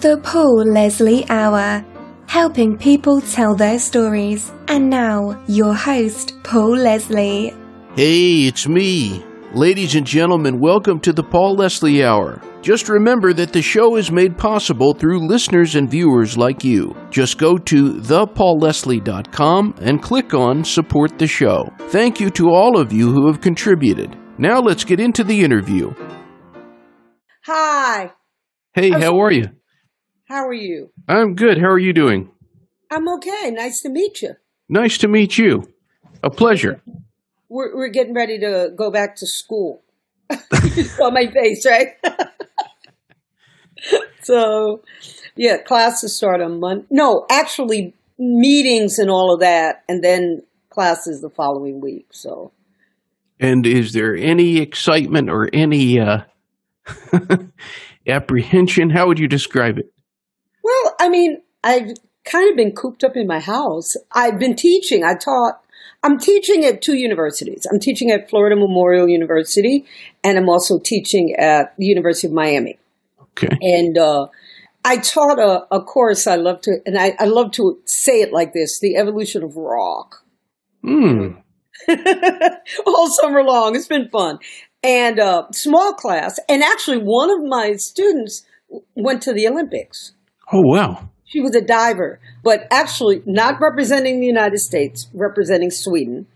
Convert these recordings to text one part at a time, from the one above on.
The Paul Leslie Hour, helping people tell their stories. And now, your host, Paul Leslie. Hey, it's me. Ladies and gentlemen, welcome to the Paul Leslie Hour. Just remember that the show is made possible through listeners and viewers like you. Just go to thepaulleslie.com and click on Support the Show. Thank you to all of you who have contributed. Now let's get into the interview. Hi. Hey, how are you? How are you? I'm good. How are you doing? I'm okay. Nice to meet you. Nice to meet you. A pleasure. We're, we're getting ready to go back to school. you saw my face, right? so, yeah, classes start on Monday. No, actually, meetings and all of that, and then classes the following week. So, And is there any excitement or any uh, apprehension? How would you describe it? Well, I mean, I've kind of been cooped up in my house. I've been teaching. I taught. I'm teaching at two universities. I'm teaching at Florida Memorial University, and I'm also teaching at the University of Miami. Okay. and uh, I taught a, a course. I love to, and I, I love to say it like this: the evolution of rock. Hmm. All summer long, it's been fun, and uh, small class. And actually, one of my students went to the Olympics. Oh, wow. She was a diver, but actually not representing the United States, representing Sweden.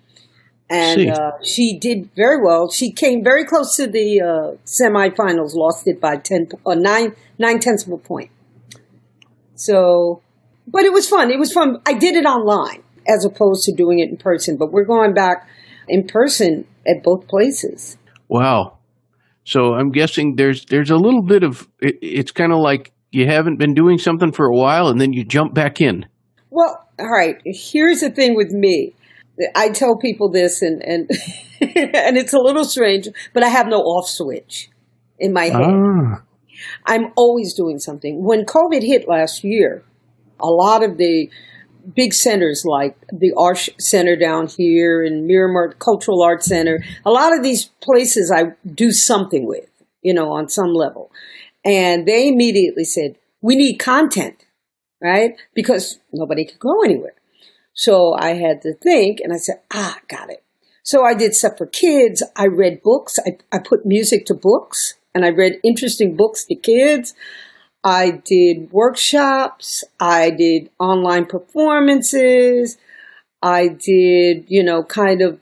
And uh, she did very well. She came very close to the uh, semifinals, lost it by 10, uh, nine, nine tenths of a point. So, but it was fun. It was fun. I did it online as opposed to doing it in person, but we're going back in person at both places. Wow. So I'm guessing there's there's a little bit of it, it's kind of like you haven't been doing something for a while and then you jump back in. Well, all right. Here's the thing with me. I tell people this, and and and it's a little strange, but I have no off switch in my head. Ah. I'm always doing something. When COVID hit last year, a lot of the big centers like the Arsht Center down here and Miramar Cultural Arts Center, a lot of these places I do something with, you know, on some level. And they immediately said, we need content, right? Because nobody could go anywhere. So I had to think and I said, ah, got it. So I did stuff for kids. I read books. I, I put music to books and I read interesting books to kids. I did workshops. I did online performances. I did, you know, kind of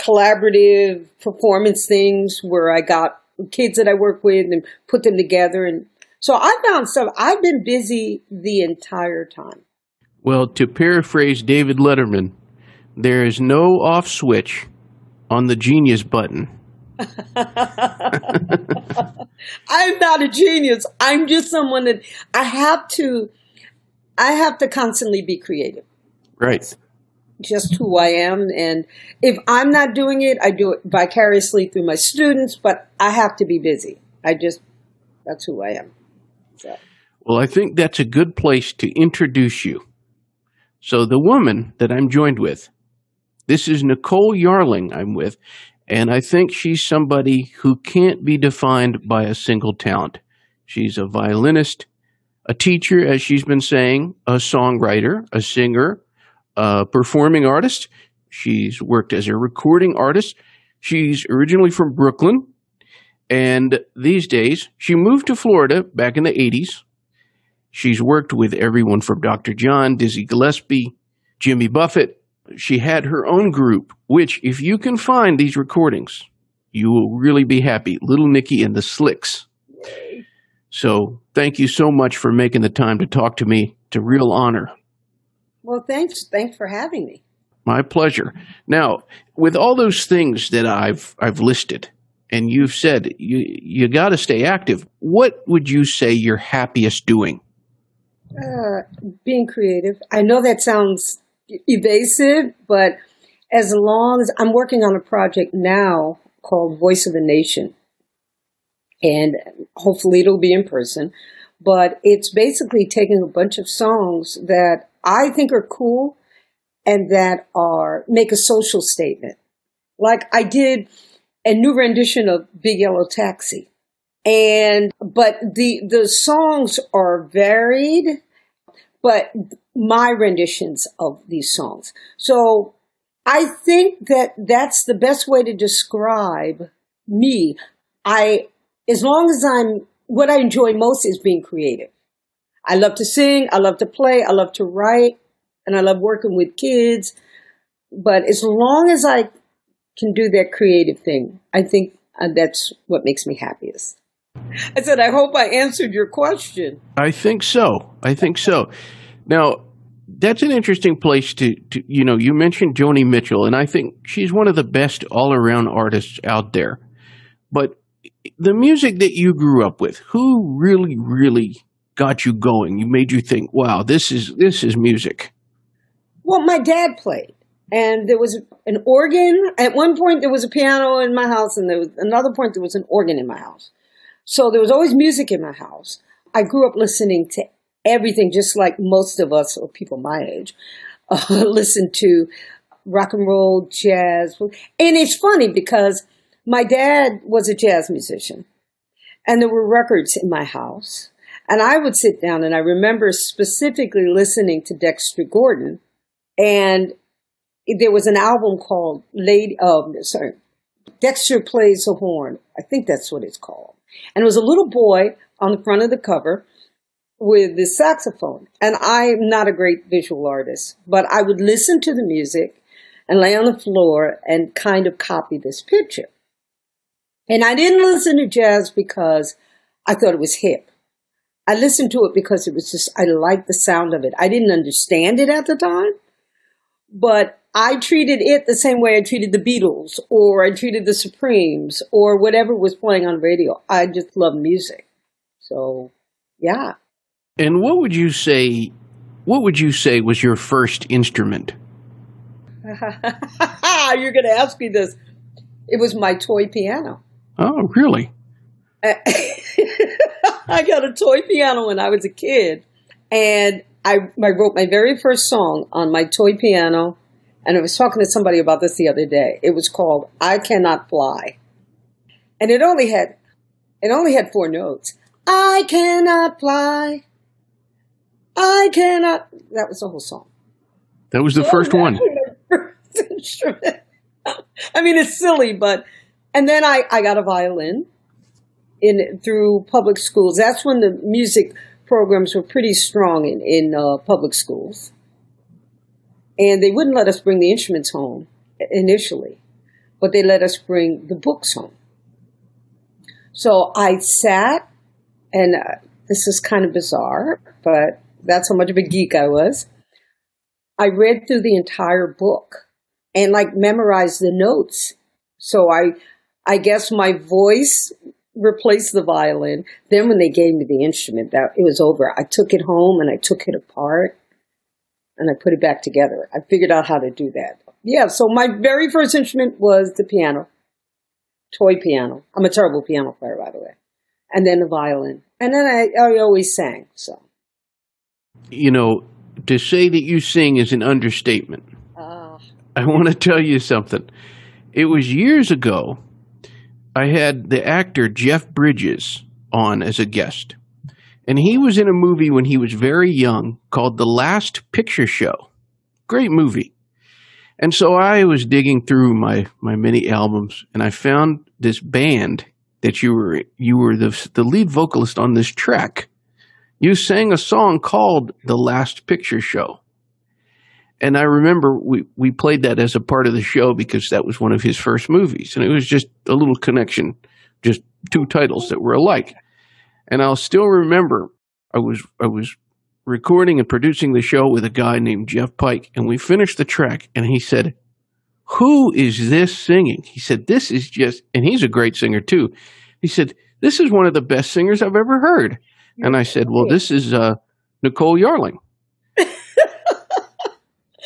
collaborative performance things where I got kids that I work with and put them together. And so I found stuff. I've been busy the entire time. Well, to paraphrase David Letterman, there is no off switch on the genius button. I'm not a genius. I'm just someone that I have to, I have to constantly be creative. Right. Just who I am. And if I'm not doing it, I do it vicariously through my students, but I have to be busy. I just, that's who I am. So, Well, I think that's a good place to introduce you. So, the woman that I'm joined with, this is Nicole Yarling, I'm with, and I think she's somebody who can't be defined by a single talent. She's a violinist, a teacher, as she's been saying, a songwriter, a singer, a performing artist. She's worked as a recording artist. She's originally from Brooklyn, and these days she moved to Florida back in the 80s She's worked with everyone from Dr. John, Dizzy Gillespie, Jimmy Buffett. She had her own group, which, if you can find these recordings, you will really be happy. Little Nicky and the Slicks. So, thank you so much for making the time to talk to me. It's a real honor. Well, thanks. Thanks for having me. My pleasure. Now, with all those things that I've I've listed, and you've said you you got to stay active. What would you say you're happiest doing? Uh, being creative. I know that sounds evasive, but as long as I'm working on a project now called Voice of the Nation, and hopefully it'll be in person, but it's basically taking a bunch of songs that I think are cool and that are make a social statement. Like I did a new rendition of Big Yellow Taxi. And, but the, the songs are varied, but my renditions of these songs. So I think that that's the best way to describe me. I, as long as I'm, what I enjoy most is being creative. I love to sing, I love to play, I love to write, and I love working with kids. But as long as I can do that creative thing, I think uh, that's what makes me happiest. I said, I hope I answered your question. I think so. I think so. Now, that's an interesting place to, to, you know, you mentioned Joni Mitchell, and I think she's one of the best all around artists out there. But the music that you grew up with, who really, really got you going? You made you think, wow, this is this is music. Well, my dad played, and there was an organ. At one point, there was a piano in my house, and there was another point there was an organ in my house. So there was always music in my house. I grew up listening to everything, just like most of us or people my age uh, listen to rock and roll, jazz, and it's funny because my dad was a jazz musician, and there were records in my house. And I would sit down and I remember specifically listening to Dexter Gordon and there was an album called Lady, um, sorry, Dexter Plays a Horn. I think that's what it's called. And it was a little boy on the front of the cover with the saxophone. And I'm not a great visual artist, but I would listen to the music and lay on the floor and kind of copy this picture. And I didn't listen to jazz because I thought it was hip. I listened to it because it was just, I liked the sound of it. I didn't understand it at the time, but I treated it the same way I treated the Beatles or I treated the Supremes or whatever was playing on radio. I just love music. So, yeah. And what would you say what would you say was your first instrument? You're going to ask me this. It was my toy piano. Oh, really? I got a toy piano when I was a kid, and I, I wrote my very first song on my toy piano. And I was talking to somebody about this the other day. It was called "I Cannot Fly," and it only had it only had four notes. I cannot fly. I cannot. That was the whole song. That was the first one. First instrument. I mean, it's silly, but and then I I got a violin in through public schools. That's when the music programs were pretty strong in in uh, public schools, and they wouldn't let us bring the instruments home initially, but they let us bring the books home. So I sat, and uh, this is kind of bizarre, but that's how much of a geek I was. I read through the entire book and like memorized the notes. So I, I guess my voice replaced the violin. Then when they gave me the instrument, that it was over. I took it home and I took it apart and I put it back together. I figured out how to do that. Yeah, so my very first instrument was the piano, toy piano. I'm a terrible piano player, by the way. And then the violin. And then I, I always sang, so. You know, to say that you sing is an understatement. Uh. I want to tell you something. It was years ago I had the actor Jeff Bridges on as a guest. And he was in a movie when he was very young called The Last Picture Show. Great movie. And so I was digging through my, my many albums and I found this band that you were you were the the lead vocalist on this track. You sang a song called The Last Picture Show and I remember we, we played that as a part of the show because that was one of his first movies. And it was just a little connection, just two titles that were alike. And I'll still remember I was I was recording and producing the show with a guy named Jeff Pike, and we finished the track, and he said, Who is this singing? He said, This is just and he's a great singer too. He said, This is one of the best singers I've ever heard. And I said, Well, this is uh, Nicole Yarling.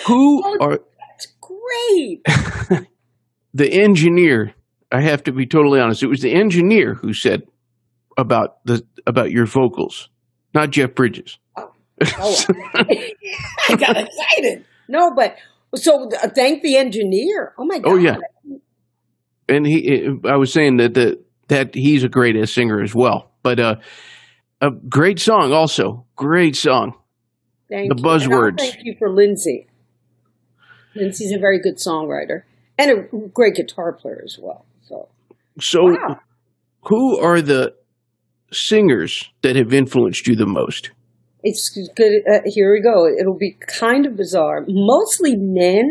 Who oh, are that's great? the engineer. I have to be totally honest. It was the engineer who said about the about your vocals, not Jeff Bridges. Oh, oh I got excited. No, but so uh, thank the engineer. Oh my god. Oh yeah. And he, I was saying that the that he's a great singer as well. But uh, a great song, also great song. Thank The you. Buzzwords. thank you for Lindsay. Lindsay's a very good songwriter and a great guitar player as well. So So, wow. who are the singers that have influenced you the most? It's good. Uh, here we go. It'll be kind of bizarre. Mostly men.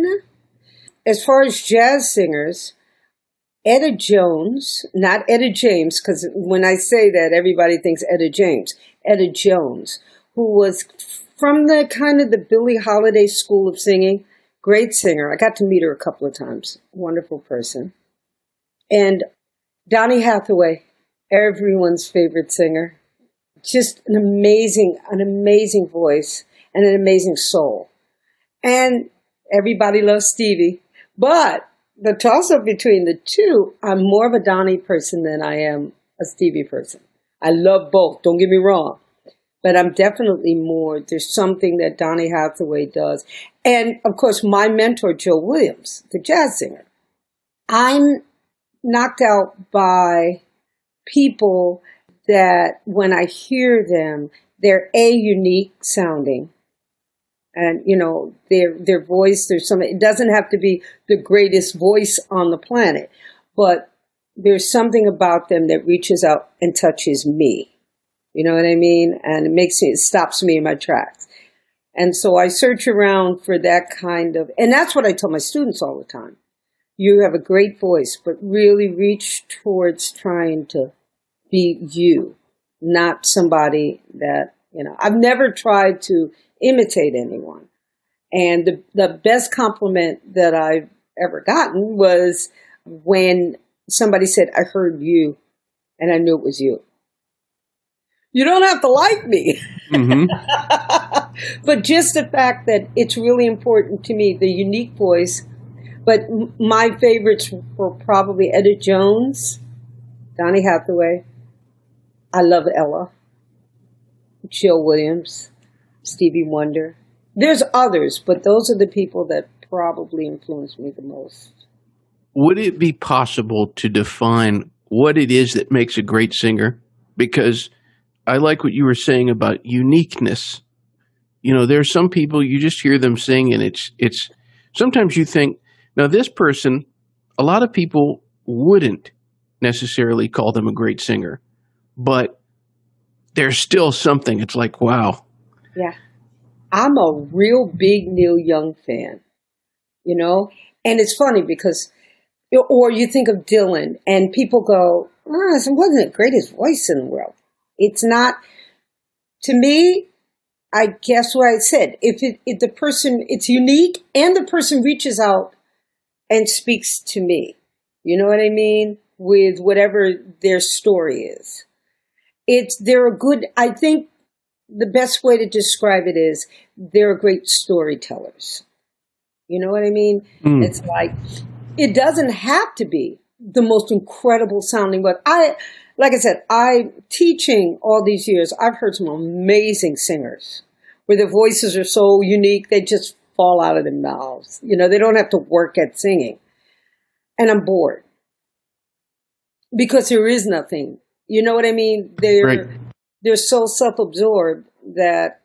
As far as jazz singers, Etta Jones, not Etta James, because when I say that, everybody thinks Etta James. Etta Jones, who was from the kind of the Billie Holiday school of singing. Great singer. I got to meet her a couple of times. Wonderful person. And Donny Hathaway, everyone's favorite singer just an amazing, an amazing voice and an amazing soul. And everybody loves Stevie. But the toss up between the two, I'm more of a Donnie person than I am a Stevie person. I love both, don't get me wrong. But I'm definitely more, there's something that Donny Hathaway does. And of course, my mentor, Joe Williams, the jazz singer. I'm knocked out by people that when I hear them, they're a unique sounding. And you know, their their voice, there's some it doesn't have to be the greatest voice on the planet, but there's something about them that reaches out and touches me. You know what I mean? And it makes me it stops me in my tracks. And so I search around for that kind of and that's what I tell my students all the time. You have a great voice, but really reach towards trying to be you, not somebody that, you know, I've never tried to imitate anyone. And the, the best compliment that I've ever gotten was when somebody said, I heard you and I knew it was you. You don't have to like me, hmm but just the fact that it's really important to me, the unique voice. But my favorites were probably Etta Jones, Donny Hathaway, I love Ella, Jill Williams, Stevie Wonder. There's others, but those are the people that probably influenced me the most. Would it be possible to define what it is that makes a great singer? Because I like what you were saying about uniqueness. You know, there are some people you just hear them sing, and it's it's. Sometimes you think, now this person, a lot of people wouldn't necessarily call them a great singer, but there's still something. It's like, wow, Yeah. I'm a real big Neil Young fan, you know? And it's funny because, or you think of Dylan and people go, ah, oh, it wasn't the greatest voice in the world. It's not, to me, I guess what I said. If it, if the person, it's unique and the person reaches out and speaks to me. You know what I mean? With whatever their story is. It's, they're a good, I think the best way to describe it is they're great storytellers. You know what I mean? Mm. It's like, it doesn't have to be the most incredible sounding, but I, like I said, I'm teaching all these years, I've heard some amazing singers where their voices are so unique, they just fall out of their mouths. You know, they don't have to work at singing. And I'm bored because there is nothing. You know what I mean? They're, Right. they're so self-absorbed that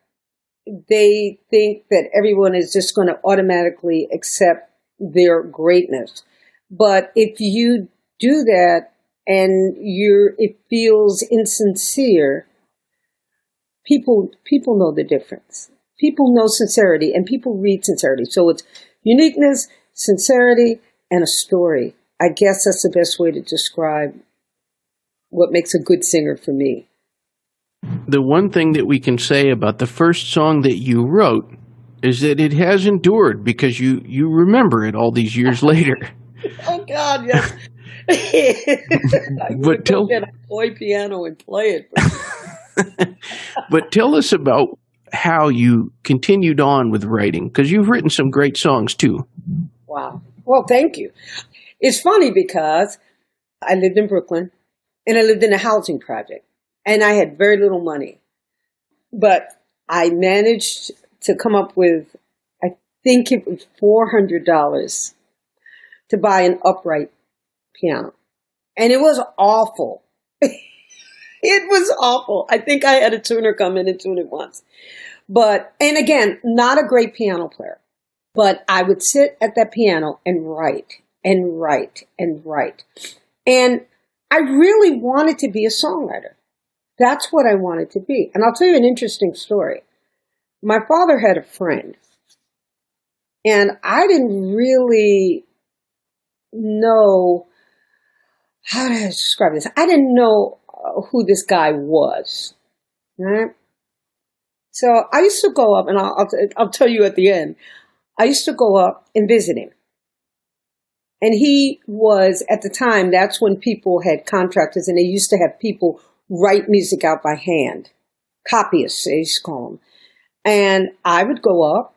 they think that everyone is just going to automatically accept their greatness. But if you do that and you're, it feels insincere, people, people know the difference. People know sincerity and people read sincerity. So it's uniqueness, sincerity, and a story. I guess that's the best way to describe what makes a good singer for me. the one thing that we can say about the first song that you wrote is that it has endured because you you remember it all these years later. Oh God, yes. But tell- get a toy piano and play it. but tell us about how you continued on with writing because you've written some great songs too. Wow. Well, thank you. It's funny because I lived in Brooklyn and I lived in a housing project and I had very little money. But I managed to come up with, I think it was $400 to buy an upright piano. And it was awful. it was awful. I think I had a tuner come in and tune it once. But, and again, not a great piano player, but I would sit at that piano and write and write and write. And I really wanted to be a songwriter. That's what I wanted to be. And I'll tell you an interesting story. My father had a friend, and I didn't really know how to describe this. I didn't know uh, who this guy was, right? So I used to go up, and I'll, I'll, I'll tell you at the end. I used to go up and visit him. And he was, at the time, that's when people had contractors and they used to have people write music out by hand. Copyists, they used to call them. And I would go up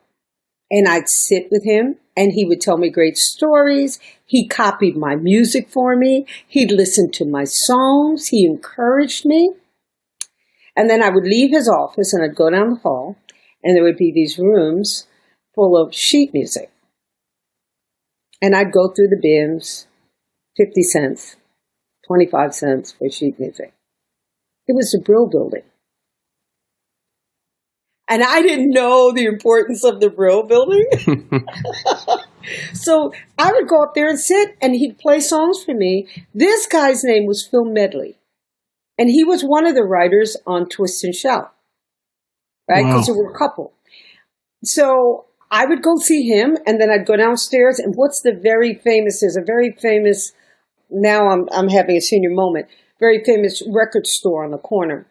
and I'd sit with him and he would tell me great stories. He copied my music for me. He'd listen to my songs. He encouraged me. And then I would leave his office and I'd go down the hall and there would be these rooms full of sheet music. And I'd go through the bins, 50 cents, 25 cents for sheet music. It was the Brill Building. And I didn't know the importance of the Brill Building. so I would go up there and sit, and he'd play songs for me. This guy's name was Phil Medley. And he was one of the writers on Twist and Shout, right? Because wow. there were a couple. So I would go see him, and then I'd go downstairs. And what's the very famous? There's a very famous. Now I'm I'm having a senior moment. Very famous record store on the corner,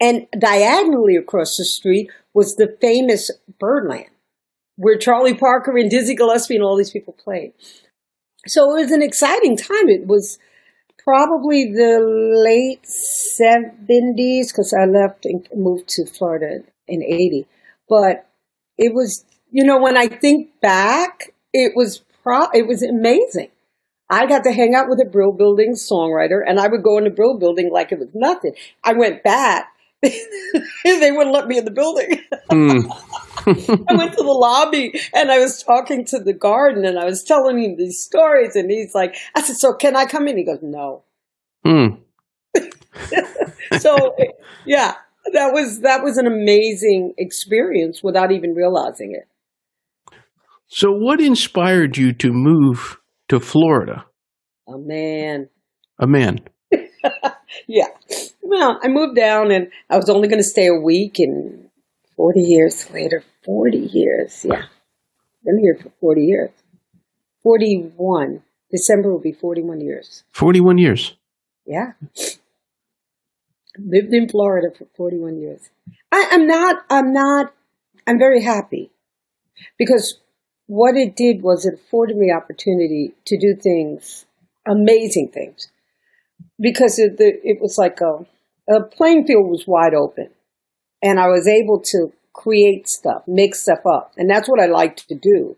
and diagonally across the street was the famous Birdland, where Charlie Parker and Dizzy Gillespie and all these people played. So it was an exciting time. It was probably the late 70s because I left and moved to Florida in 80. But it was you know, when I think back, it was pro- it was amazing. I got to hang out with a Brill Building songwriter, and I would go in the Brill Building like it was nothing. I went back. They wouldn't let me in the building. Mm. I went to the lobby and I was talking to the garden and I was telling him these stories and he's like, I said, so can I come in? He goes, no. Mm. so yeah, that was, that was an amazing experience without even realizing it. So, what inspired you to move to Florida? A man. A man. yeah. Well, I moved down and I was only going to stay a week, and 40 years later, 40 years, yeah. Been here for 40 years. 41. December will be 41 years. 41 years. Yeah. Lived in Florida for 41 years. I, I'm not, I'm not, I'm very happy because what it did was it afforded me opportunity to do things, amazing things, because it, the, it was like a, a playing field was wide open, and I was able to create stuff, make stuff up, and that's what I liked to do.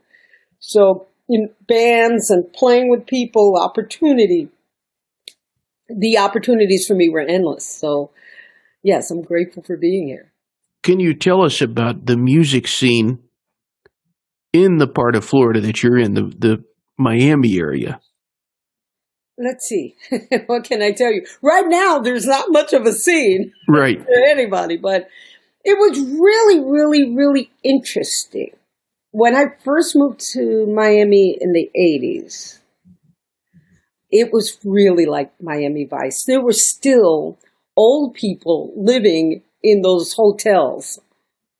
So in bands and playing with people, opportunity, the opportunities for me were endless. So yes, I'm grateful for being here. Can you tell us about the music scene in the part of Florida that you're in, the, the Miami area? Let's see. what can I tell you? Right now, there's not much of a scene right. for anybody, but it was really, really, really interesting. When I first moved to Miami in the 80s, it was really like Miami Vice. There were still old people living in those hotels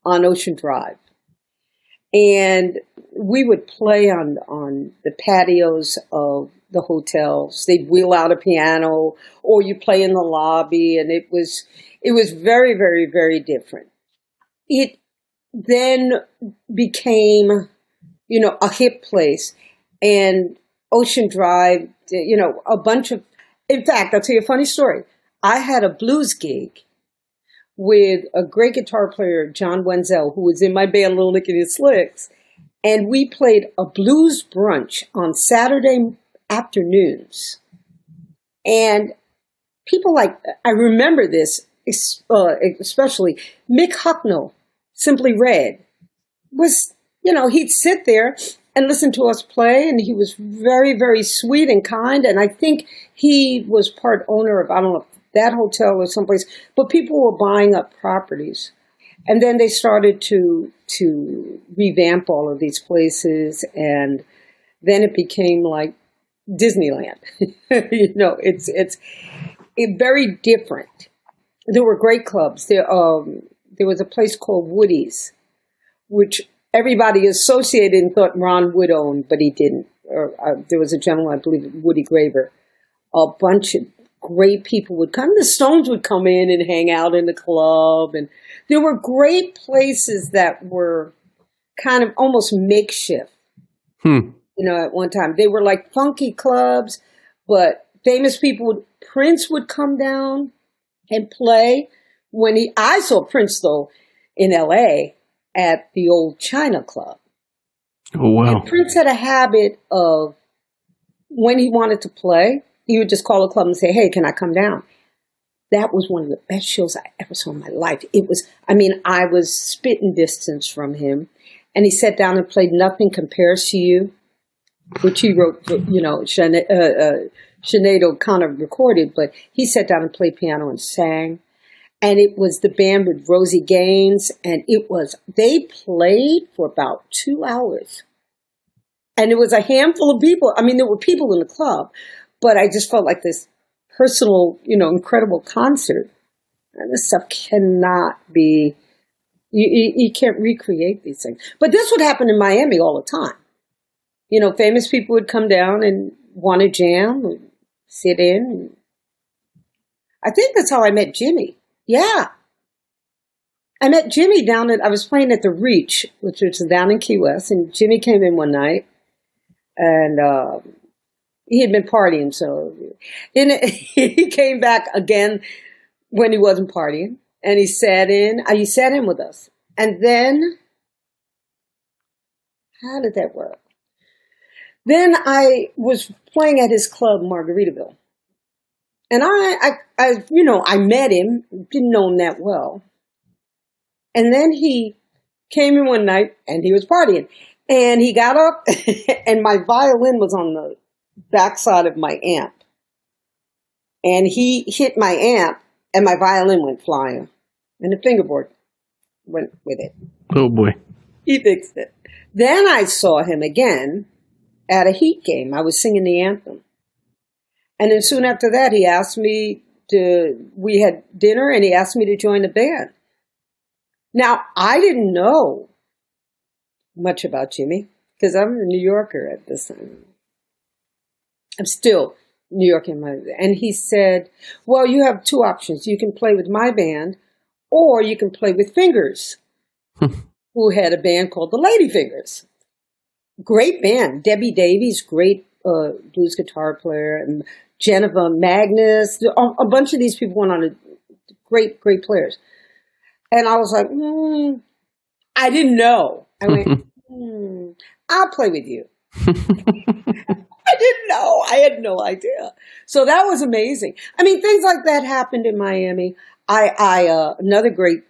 on Ocean Drive and we would play on on the patios of the hotels. They'd wheel out a piano, or you play in the lobby, and it was it was very, very, very different. It then became, you know, a hip place, and Ocean Drive, you know, a bunch of. In fact, I'll tell you a funny story. I had a blues gig with a great guitar player, John Wenzel, who was in my band Little Lickety Slicks. And we played a blues brunch on Saturday afternoons. And people like, I remember this, uh, especially Mick Hucknall, Simply Red, was, you know, he'd sit there and listen to us play, and he was very, very sweet and kind. And I think he was part owner of, I don't know, that hotel or someplace. But people were buying up properties. And then they started to to revamp all of these places and then it became like Disneyland. you know, it's it's it very different. There were great clubs. There um there was a place called Woody's, which everybody associated and thought Ron Wood owned, but he didn't. Or uh, there was a gentleman, I believe, Woody Graver. A bunch of great people would come. The Stones would come in and hang out in the club, and there were great places that were kind of almost makeshift. Hmm. You know, at one time they were like funky clubs, but famous people would. Prince would come down and play. When he, I saw Prince though in L.A. at the old China Club. Oh wow! And Prince had a habit of when he wanted to play, he would just call a club and say, "Hey, can I come down?" That was one of the best shows I ever saw in my life. It was, I mean, I was spitting distance from him, and he sat down and played "Nothing Compares to You," which he wrote, for, you know, Sinead, uh, uh, Sinead O'Connor recorded, but he sat down and played piano and sang. And it was the band with Rosie Gaines, and it was, they played for about two hours. And it was a handful of people. I mean, there were people in the club, but I just felt like this personal, you know, incredible concert. And this stuff cannot be, you, you, you can't recreate these things. But this would happen in Miami all the time. You know, famous people would come down and want to jam and sit in. I think that's how I met Jimmy. Yeah. I met Jimmy down at, I was playing at the Reach, which was down in Key West, and Jimmy came in one night and, uh, he had been partying, so and he came back again when he wasn't partying, and he sat in. Uh, he sat in with us, and then how did that work? Then I was playing at his club, Margaritaville, and I, I, I, you know, I met him, didn't know him that well, and then he came in one night and he was partying, and he got up, and my violin was on the backside of my amp. And he hit my amp and my violin went flying. And the fingerboard went with it. Oh boy. He fixed it. Then I saw him again at a Heat game. I was singing the anthem. And then soon after that, he asked me to, we had dinner and he asked me to join the band. Now, I didn't know much about Jimmy because I'm a New Yorker at this time. I'm still New York in my, and he said, well, you have two options. You can play with my band or you can play with Fingers, who had a band called the Lady Fingers. Great band. Debbie Davies, great uh, blues guitar player, and Geneva Magnus. A bunch of these people went on to great, great players. And I was like, mm, I didn't know. I went, mm, I'll play with you. I didn't know. I had no idea. So that was amazing. I mean, things like that happened in Miami. I, I, uh, another great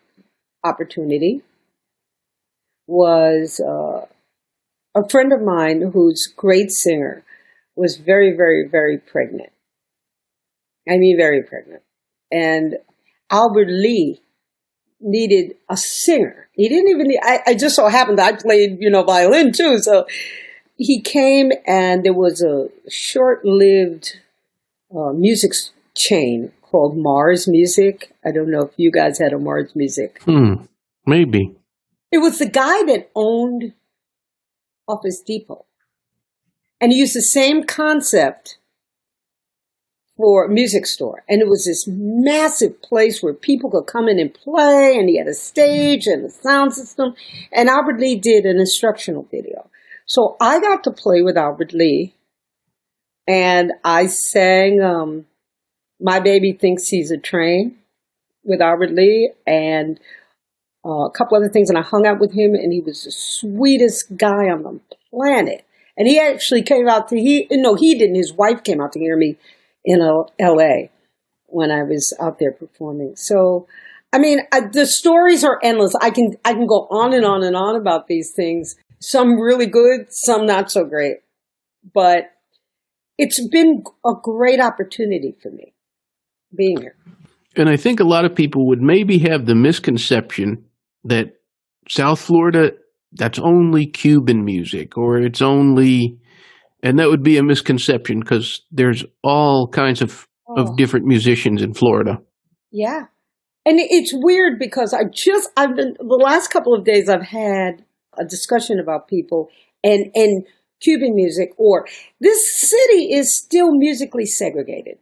opportunity was, uh, a friend of mine who's great singer was very, very, very pregnant. I mean, very pregnant. And Albert Lee needed a singer. He didn't even need, I, I just so happened I played, you know, violin too. So he came and there was a short-lived uh, music chain called Mars Music. I don't know if you guys had a Mars Music. Hmm, maybe. It was the guy that owned Office Depot. And he used the same concept for music store. And it was this massive place where people could come in and play, and he had a stage and a sound system. And Albert Lee did an instructional video. So I got to play with Albert Lee and I sang um, My Baby Thinks He's a Train with Albert Lee and uh, a couple other things. And I hung out with him and he was the sweetest guy on the planet. And he actually came out to, he, no, he didn't. His wife came out to hear me in LA when I was out there performing. So, I mean, I, the stories are endless. I can, I can go on and on and on about these things some really good, some not so great. But it's been a great opportunity for me. being here. And I think a lot of people would maybe have the misconception that South Florida, that's only Cuban music or it's only, and that would be a misconception because there's all kinds of, Oh. of different musicians in Florida. Yeah. And it's weird because I just, I've been, the last couple of days I've had a discussion about people and, and Cuban music or this city is still musically segregated.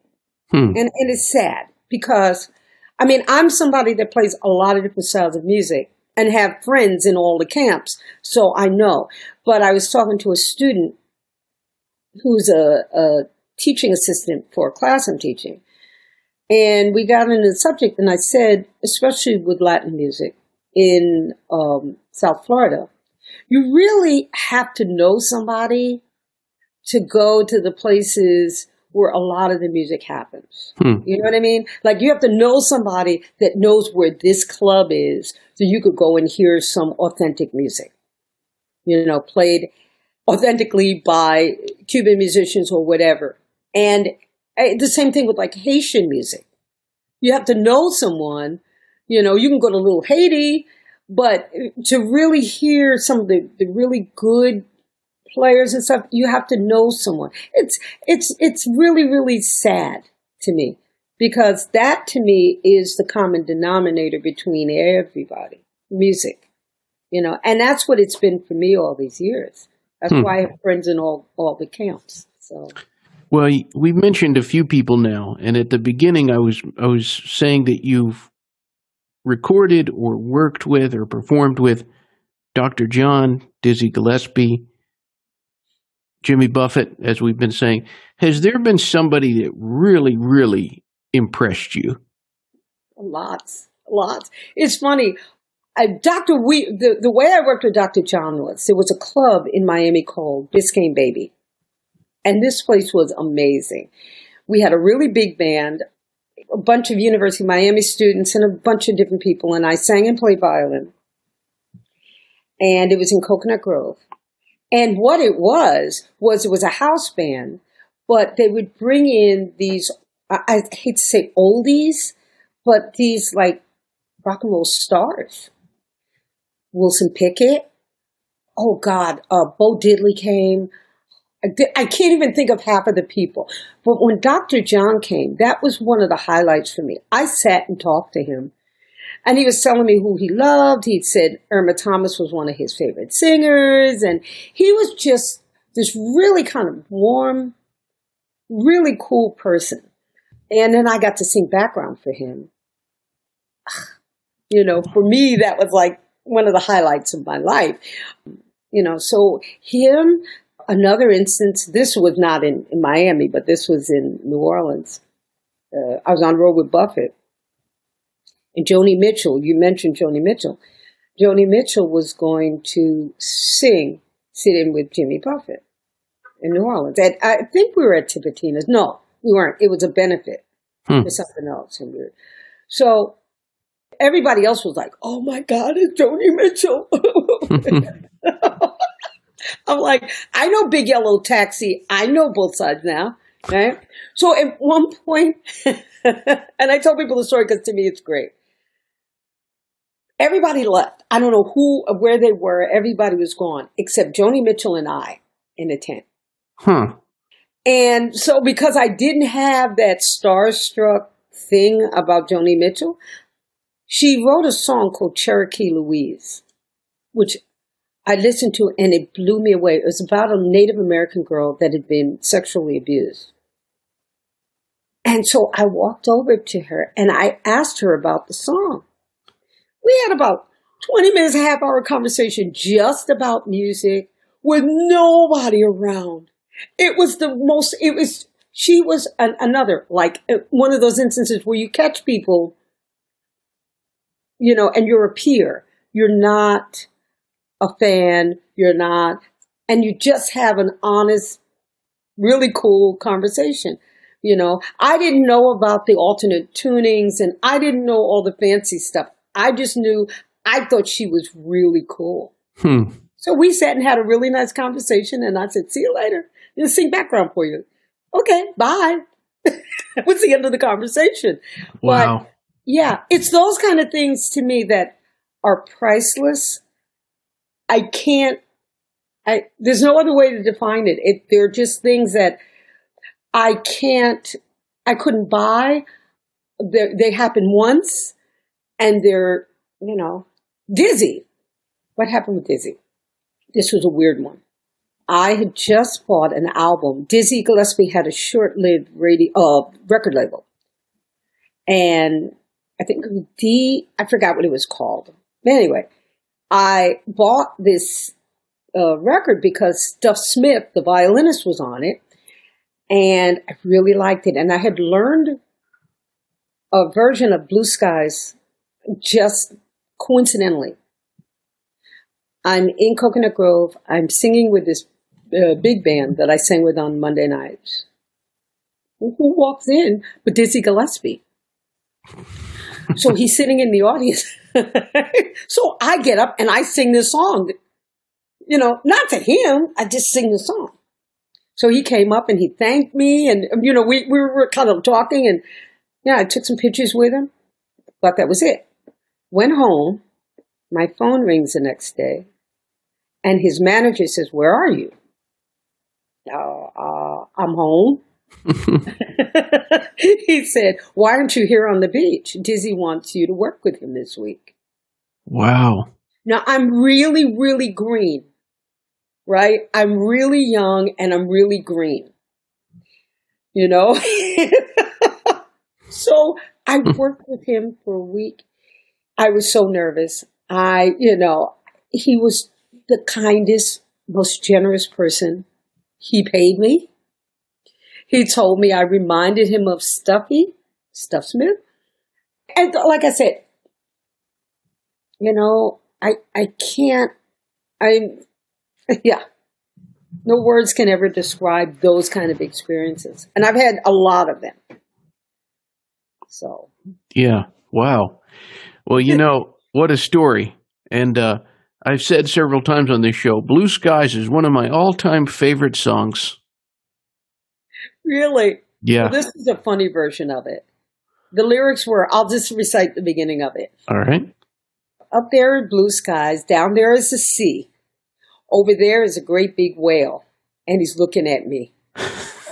Hmm. And, and it's sad because, I mean, I'm somebody that plays a lot of different styles of music and have friends in all the camps. So I know. But I was talking to a student who's a, a teaching assistant for a class I'm teaching. And we got into the subject, and I said, especially with Latin music in um, South Florida, you really have to know somebody to go to the places where a lot of the music happens. Hmm. You know what I mean? Like you have to know somebody that knows where this club is so you could go and hear some authentic music. You know, played authentically by Cuban musicians or whatever. And eh, the same thing with like Haitian music. You have to know someone, you know, you can go to Little Haiti, but to really hear some of the, the really good players and stuff, you have to know someone. It's it's it's really really sad to me because that to me is the common denominator between everybody, music. You know, and that's what it's been for me all these years. That's Hmm. why I have friends in all all the camps. So Well, we've mentioned a few people now, and at the beginning, I was I was saying that you've recorded or worked with or performed with Dr. John, Dizzy Gillespie, Jimmy Buffett, as we've been saying. Has there been somebody that really, really impressed you? lots, lots. It's funny. Dr. We, the, the way I worked with Dr. John was there was a club in Miami called Biscayne Baby. And this place was amazing. We had a really big band, a bunch of University of Miami students, and a bunch of different people. And I sang and played violin. And it was in Coconut Grove. And what it was, was it was a house band, but they would bring in these, I, hate to say oldies, but these like rock and roll stars. Wilson Pickett. Oh God, uh, Bo Diddley came. I can't even think of half of the people. But when Dr. John came, that was one of the highlights for me. I sat and talked to him. And he was telling me who he loved. He'd said Irma Thomas was one of his favorite singers. And he was just this really kind of warm, really cool person. And then I got to sing background for him. You know, for me, that was like one of the highlights of my life. You know, so him, another instance, this was not in, in Miami, but this was in New Orleans. Uh, I was on road with Buffett. And Joni Mitchell, you mentioned Joni Mitchell. Joni Mitchell was going to sing Sit In with Jimmy Buffett in New Orleans. And I think we were at Tipitina's. No, we weren't. It was a benefit Hmm. for something else. And we were, so everybody else was like, oh my God, it's Joni Mitchell. I'm like, I know Big Yellow Taxi. I know both sides now. Right. So at one point, and I tell people the story because to me it's great. Everybody left. I don't know who, or where they were. Everybody was gone except Joni Mitchell and I in the tent. Huh. And so because I didn't have that starstruck thing about Joni Mitchell, she wrote a song called Cherokee Louise, which I listened to and it blew me away. It was about a Native American girl that had been sexually abused. And so I walked over to her and I asked her about the song. We had about 20 minutes, a half hour conversation just about music with nobody around. It was the most, it was, she was an, another, like uh, one of those instances where you catch people, you know, and you're a peer. You're not a fan. You're not, and you just have an honest, really cool conversation. You know, I didn't know about the alternate tunings and I didn't know all the fancy stuff. I just knew, I thought she was really cool. Hmm. So we sat and had a really nice conversation, and I said, "See you later. Just sing background for you." Okay, bye. What's the end of the conversation. Wow. But yeah, it's those kind of things to me that are priceless. I can't. I there's no other way to define it. It they're just things that I can't. I couldn't buy. They happen once, and they're you know Dizzy. What happened with Dizzy? This was a weird one. I had just bought an album. Dizzy Gillespie had a short-lived radio uh, record label, and I think D. I forgot what it was called. But Anyway, I bought this uh, record because Stuff Smith, the violinist, was on it, and I really liked it. And I had learned a version of Blue Skies just coincidentally. I'm in Coconut Grove. I'm singing with this uh, big band that I sang with on Monday nights. Who walks in but Dizzy Gillespie? so he's sitting in the audience. so I get up and I sing this song. You know, not to him, I just sing the song. So he came up and he thanked me, and you know, we, we were kind of talking, and yeah, I took some pictures with him, but that was it. Went home. My phone rings the next day, and his manager says, "Where are you?" Uh, uh, I'm home. he said, Why aren't you here on the beach? Dizzy wants you to work with him this week. Wow. Now, I'm really, really green, right? I'm really young and I'm really green, you know? so I worked with him for a week. I was so nervous. I, you know, he was the kindest, most generous person. He paid me. He told me I reminded him of Stuffy, Stuff Smith. And like I said, you know, I I can't I yeah. No words can ever describe those kind of experiences. And I've had a lot of them. So Yeah. Wow. Well, you know, what a story. And uh I've said several times on this show, Blue Skies is one of my all time favorite songs. Really? Yeah. Well, this is a funny version of it. The lyrics were I'll just recite the beginning of it. All right. Up there are blue skies, down there is the sea. Over there is a great big whale, and he's looking at me.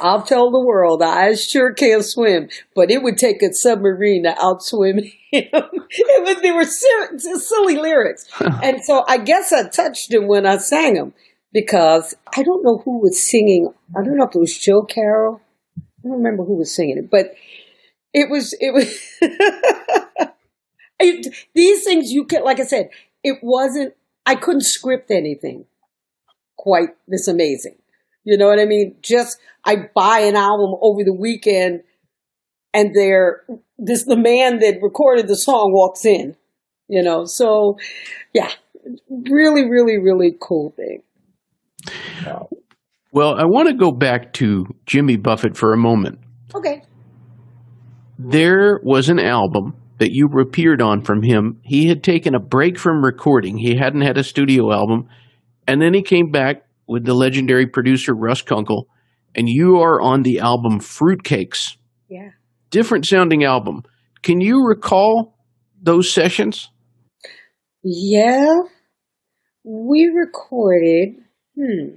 I'll tell the world I sure can't swim, but it would take a submarine to outswim him. it was, they were ser- silly lyrics. and so I guess I touched him when I sang them because I don't know who was singing. I don't know if it was Joe Carroll. I don't remember who was singing it, but it was, it was, it, these things you can, like I said, it wasn't, I couldn't script anything quite this amazing. You know what I mean? Just, I buy an album over the weekend and there, this, the man that recorded the song walks in, you know, so yeah, really, really, really cool thing. Well, I want to go back to Jimmy Buffett for a moment. Okay. There was an album that you appeared on from him. He had taken a break from recording. He hadn't had a studio album. And then he came back with the legendary producer Russ Kunkel, and you are on the album Fruitcakes. Yeah. Different sounding album. Can you recall those sessions? Yeah. We recorded, hmm,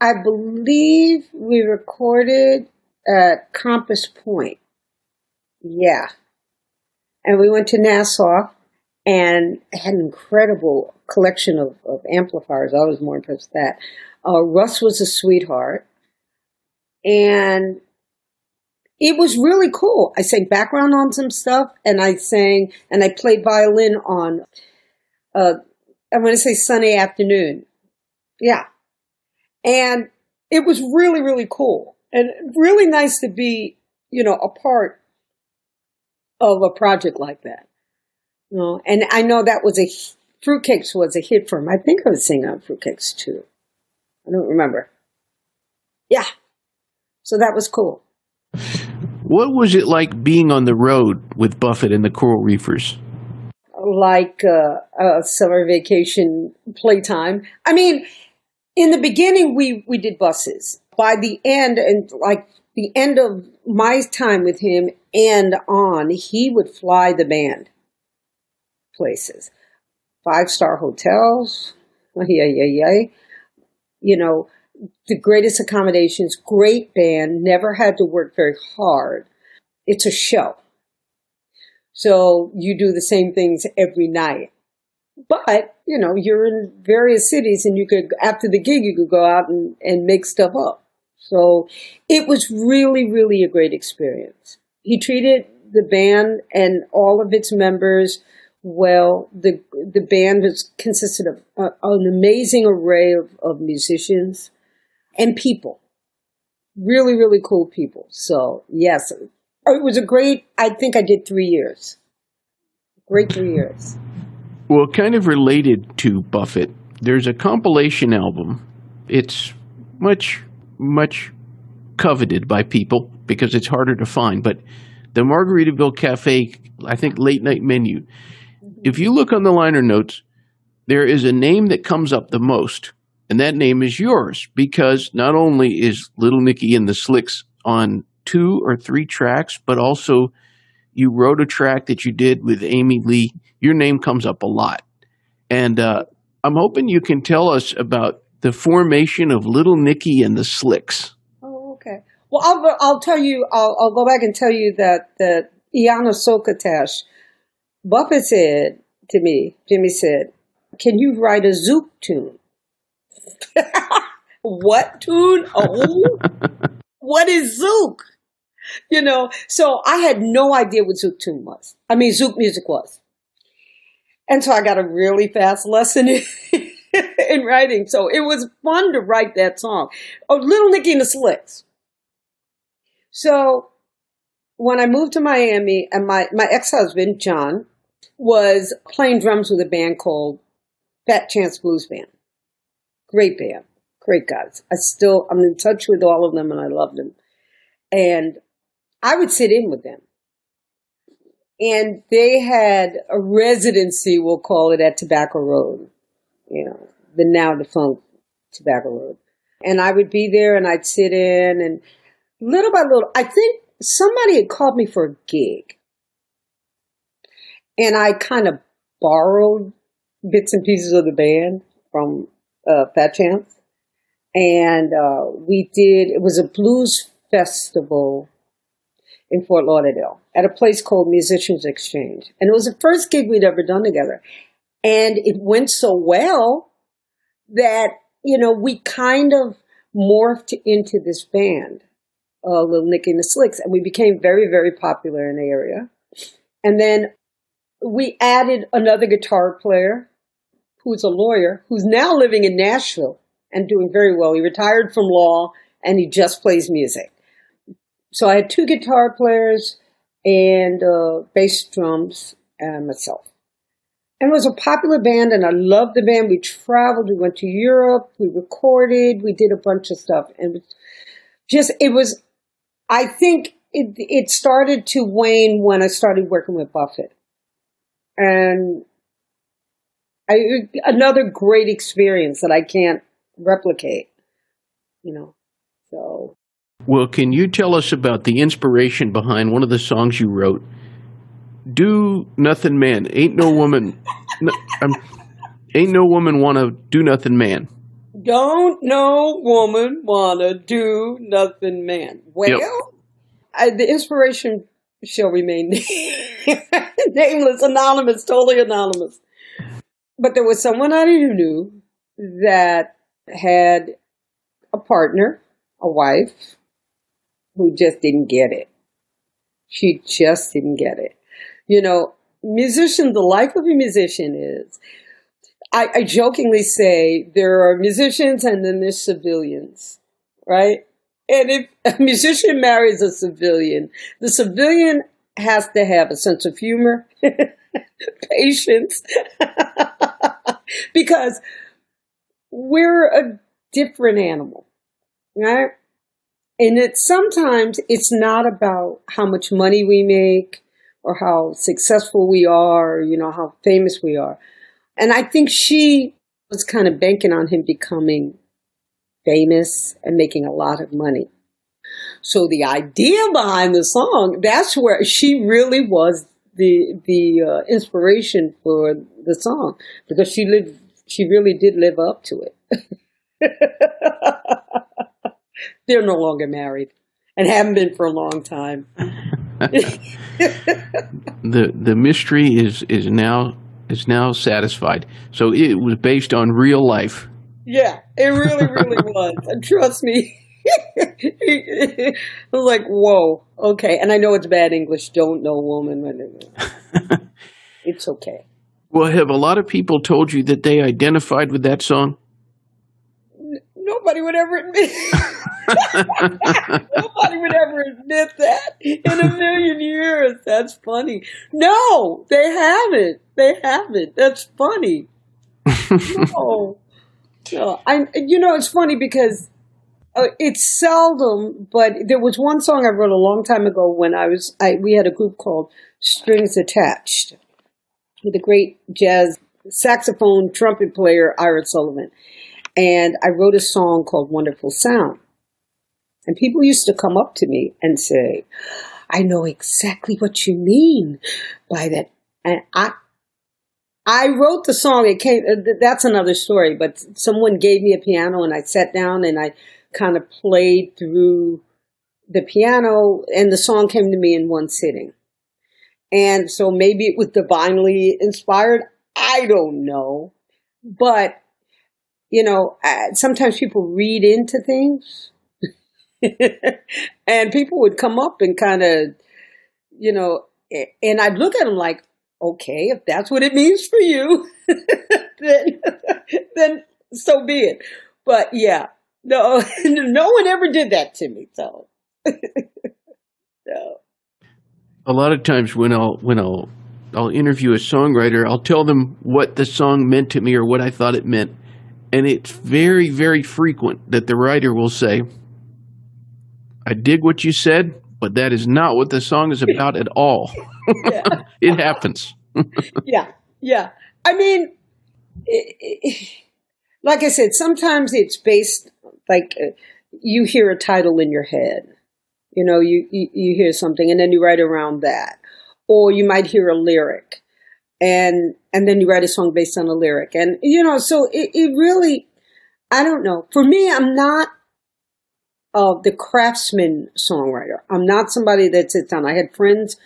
I believe we recorded at Compass Point. Yeah. And we went to Nassau and had an incredible collection of, of amplifiers. I was more impressed with that. Uh, Russ was a sweetheart. And it was really cool. I sang background on some stuff and I sang and I played violin on, uh, I'm going to say Sunday afternoon. Yeah. And it was really, really cool and really nice to be, you know, a part of a project like that. Know, and I know that was a Fruitcakes was a hit for him. I think I was singing on Fruitcakes too. I don't remember. Yeah. So that was cool. What was it like being on the road with Buffett and the Coral Reefers? Like uh, a summer vacation playtime. I mean, in the beginning, we, we did buses. By the end, and like the end of my time with him and on, he would fly the band places, five star hotels. Yeah, yeah, yeah. You know, the greatest accommodations, great band, never had to work very hard. It's a show. So you do the same things every night. But, you know, you're in various cities and you could, after the gig, you could go out and, and make stuff up. So it was really, really a great experience. He treated the band and all of its members well. The, the band was consisted of uh, an amazing array of, of musicians and people. Really, really cool people. So yes, it was a great, I think I did three years. Great three years. Well, kind of related to Buffett, there's a compilation album. It's much, much coveted by people because it's harder to find. But the Margaritaville Cafe, I think, late night menu. If you look on the liner notes, there is a name that comes up the most, and that name is yours because not only is Little Nicky and the Slicks on two or three tracks, but also you wrote a track that you did with Amy Lee. Your name comes up a lot. And uh, I'm hoping you can tell us about the formation of Little Nicky and the Slicks. Oh, okay. Well, I'll, I'll tell you, I'll, I'll go back and tell you that, that Iana Sokotash, Buffett said to me, Jimmy said, can you write a Zouk tune? what tune? Oh, what is Zouk? you know, so I had no idea what Zouk tune was. I mean, Zouk music was. And so I got a really fast lesson in, in writing. So it was fun to write that song. Oh, Little Nicky and the Slicks. So when I moved to Miami and my, my ex-husband, John, was playing drums with a band called Fat Chance Blues Band. Great band. Great guys. I still, I'm in touch with all of them and I love them. And I would sit in with them. And they had a residency, we'll call it, at Tobacco Road, you know, the now defunct Tobacco Road. And I would be there and I'd sit in and little by little, I think somebody had called me for a gig. And I kind of borrowed bits and pieces of the band from uh, Fat Chance. And uh, we did, it was a blues festival in Fort Lauderdale at a place called Musicians Exchange. And it was the first gig we'd ever done together. And it went so well that, you know, we kind of morphed into this band, uh, Little Nicky and the Slicks, and we became very, very popular in the area. And then we added another guitar player who's a lawyer who's now living in Nashville and doing very well. He retired from law and he just plays music so I had two guitar players and uh, bass drums and myself. And it was a popular band, and I loved the band. We traveled, we went to Europe, we recorded, we did a bunch of stuff, and just it was. I think it it started to wane when I started working with Buffett, and I another great experience that I can't replicate. You know, so well, can you tell us about the inspiration behind one of the songs you wrote? Do nothing, man. Ain't no woman. no, ain't no woman wanna do nothing, man. Don't no woman wanna do nothing, man. Well, yep. I, the inspiration shall remain nameless, anonymous, totally anonymous. But there was someone I knew that had a partner, a wife, who just didn't get it. She just didn't get it. You know, musician, the life of a musician is, I, I jokingly say there are musicians and then there's civilians, right? And if a musician marries a civilian, the civilian has to have a sense of humor, patience, because we're a different animal, right? And it sometimes it's not about how much money we make or how successful we are, or, you know, how famous we are. And I think she was kind of banking on him becoming famous and making a lot of money. So the idea behind the song, that's where she really was the the uh, inspiration for the song because she lived she really did live up to it. They're no longer married and haven't been for a long time. the the mystery is is now is now satisfied. So it was based on real life. Yeah, it really, really was. And trust me. I was like, whoa, okay. And I know it's bad English. Don't know woman. it's okay. Well, have a lot of people told you that they identified with that song? Nobody would ever admit. Nobody would ever admit that in a million years. That's funny. No, they haven't. They haven't. That's funny. no, no. I. You know, it's funny because uh, it's seldom, but there was one song I wrote a long time ago when I was. I we had a group called Strings Attached with a great jazz saxophone trumpet player Ira Sullivan and I wrote a song called Wonderful Sound. And people used to come up to me and say, I know exactly what you mean by that. And I, I wrote the song. It came, uh, that's another story, but someone gave me a piano and I sat down and I kind of played through the piano and the song came to me in one sitting. And so maybe it was divinely inspired. I don't know. But you know, uh, sometimes people read into things. and people would come up and kind of, you know, and I'd look at them like, okay, if that's what it means for you, then, then so be it. But yeah, no, no one ever did that to me. So, no. A lot of times when I'll when I'll I'll interview a songwriter, I'll tell them what the song meant to me or what I thought it meant, and it's very, very frequent that the writer will say, I dig what you said, but that is not what the song is about at all. it happens. yeah, yeah. I mean, it, it, like I said, sometimes it's based like uh, you hear a title in your head. You know, you, you, you hear something and then you write around that. Or you might hear a lyric and and then you write a song based on a lyric and you know so it, it really i don't know for me i'm not uh, the craftsman songwriter i'm not somebody that sits down i had friends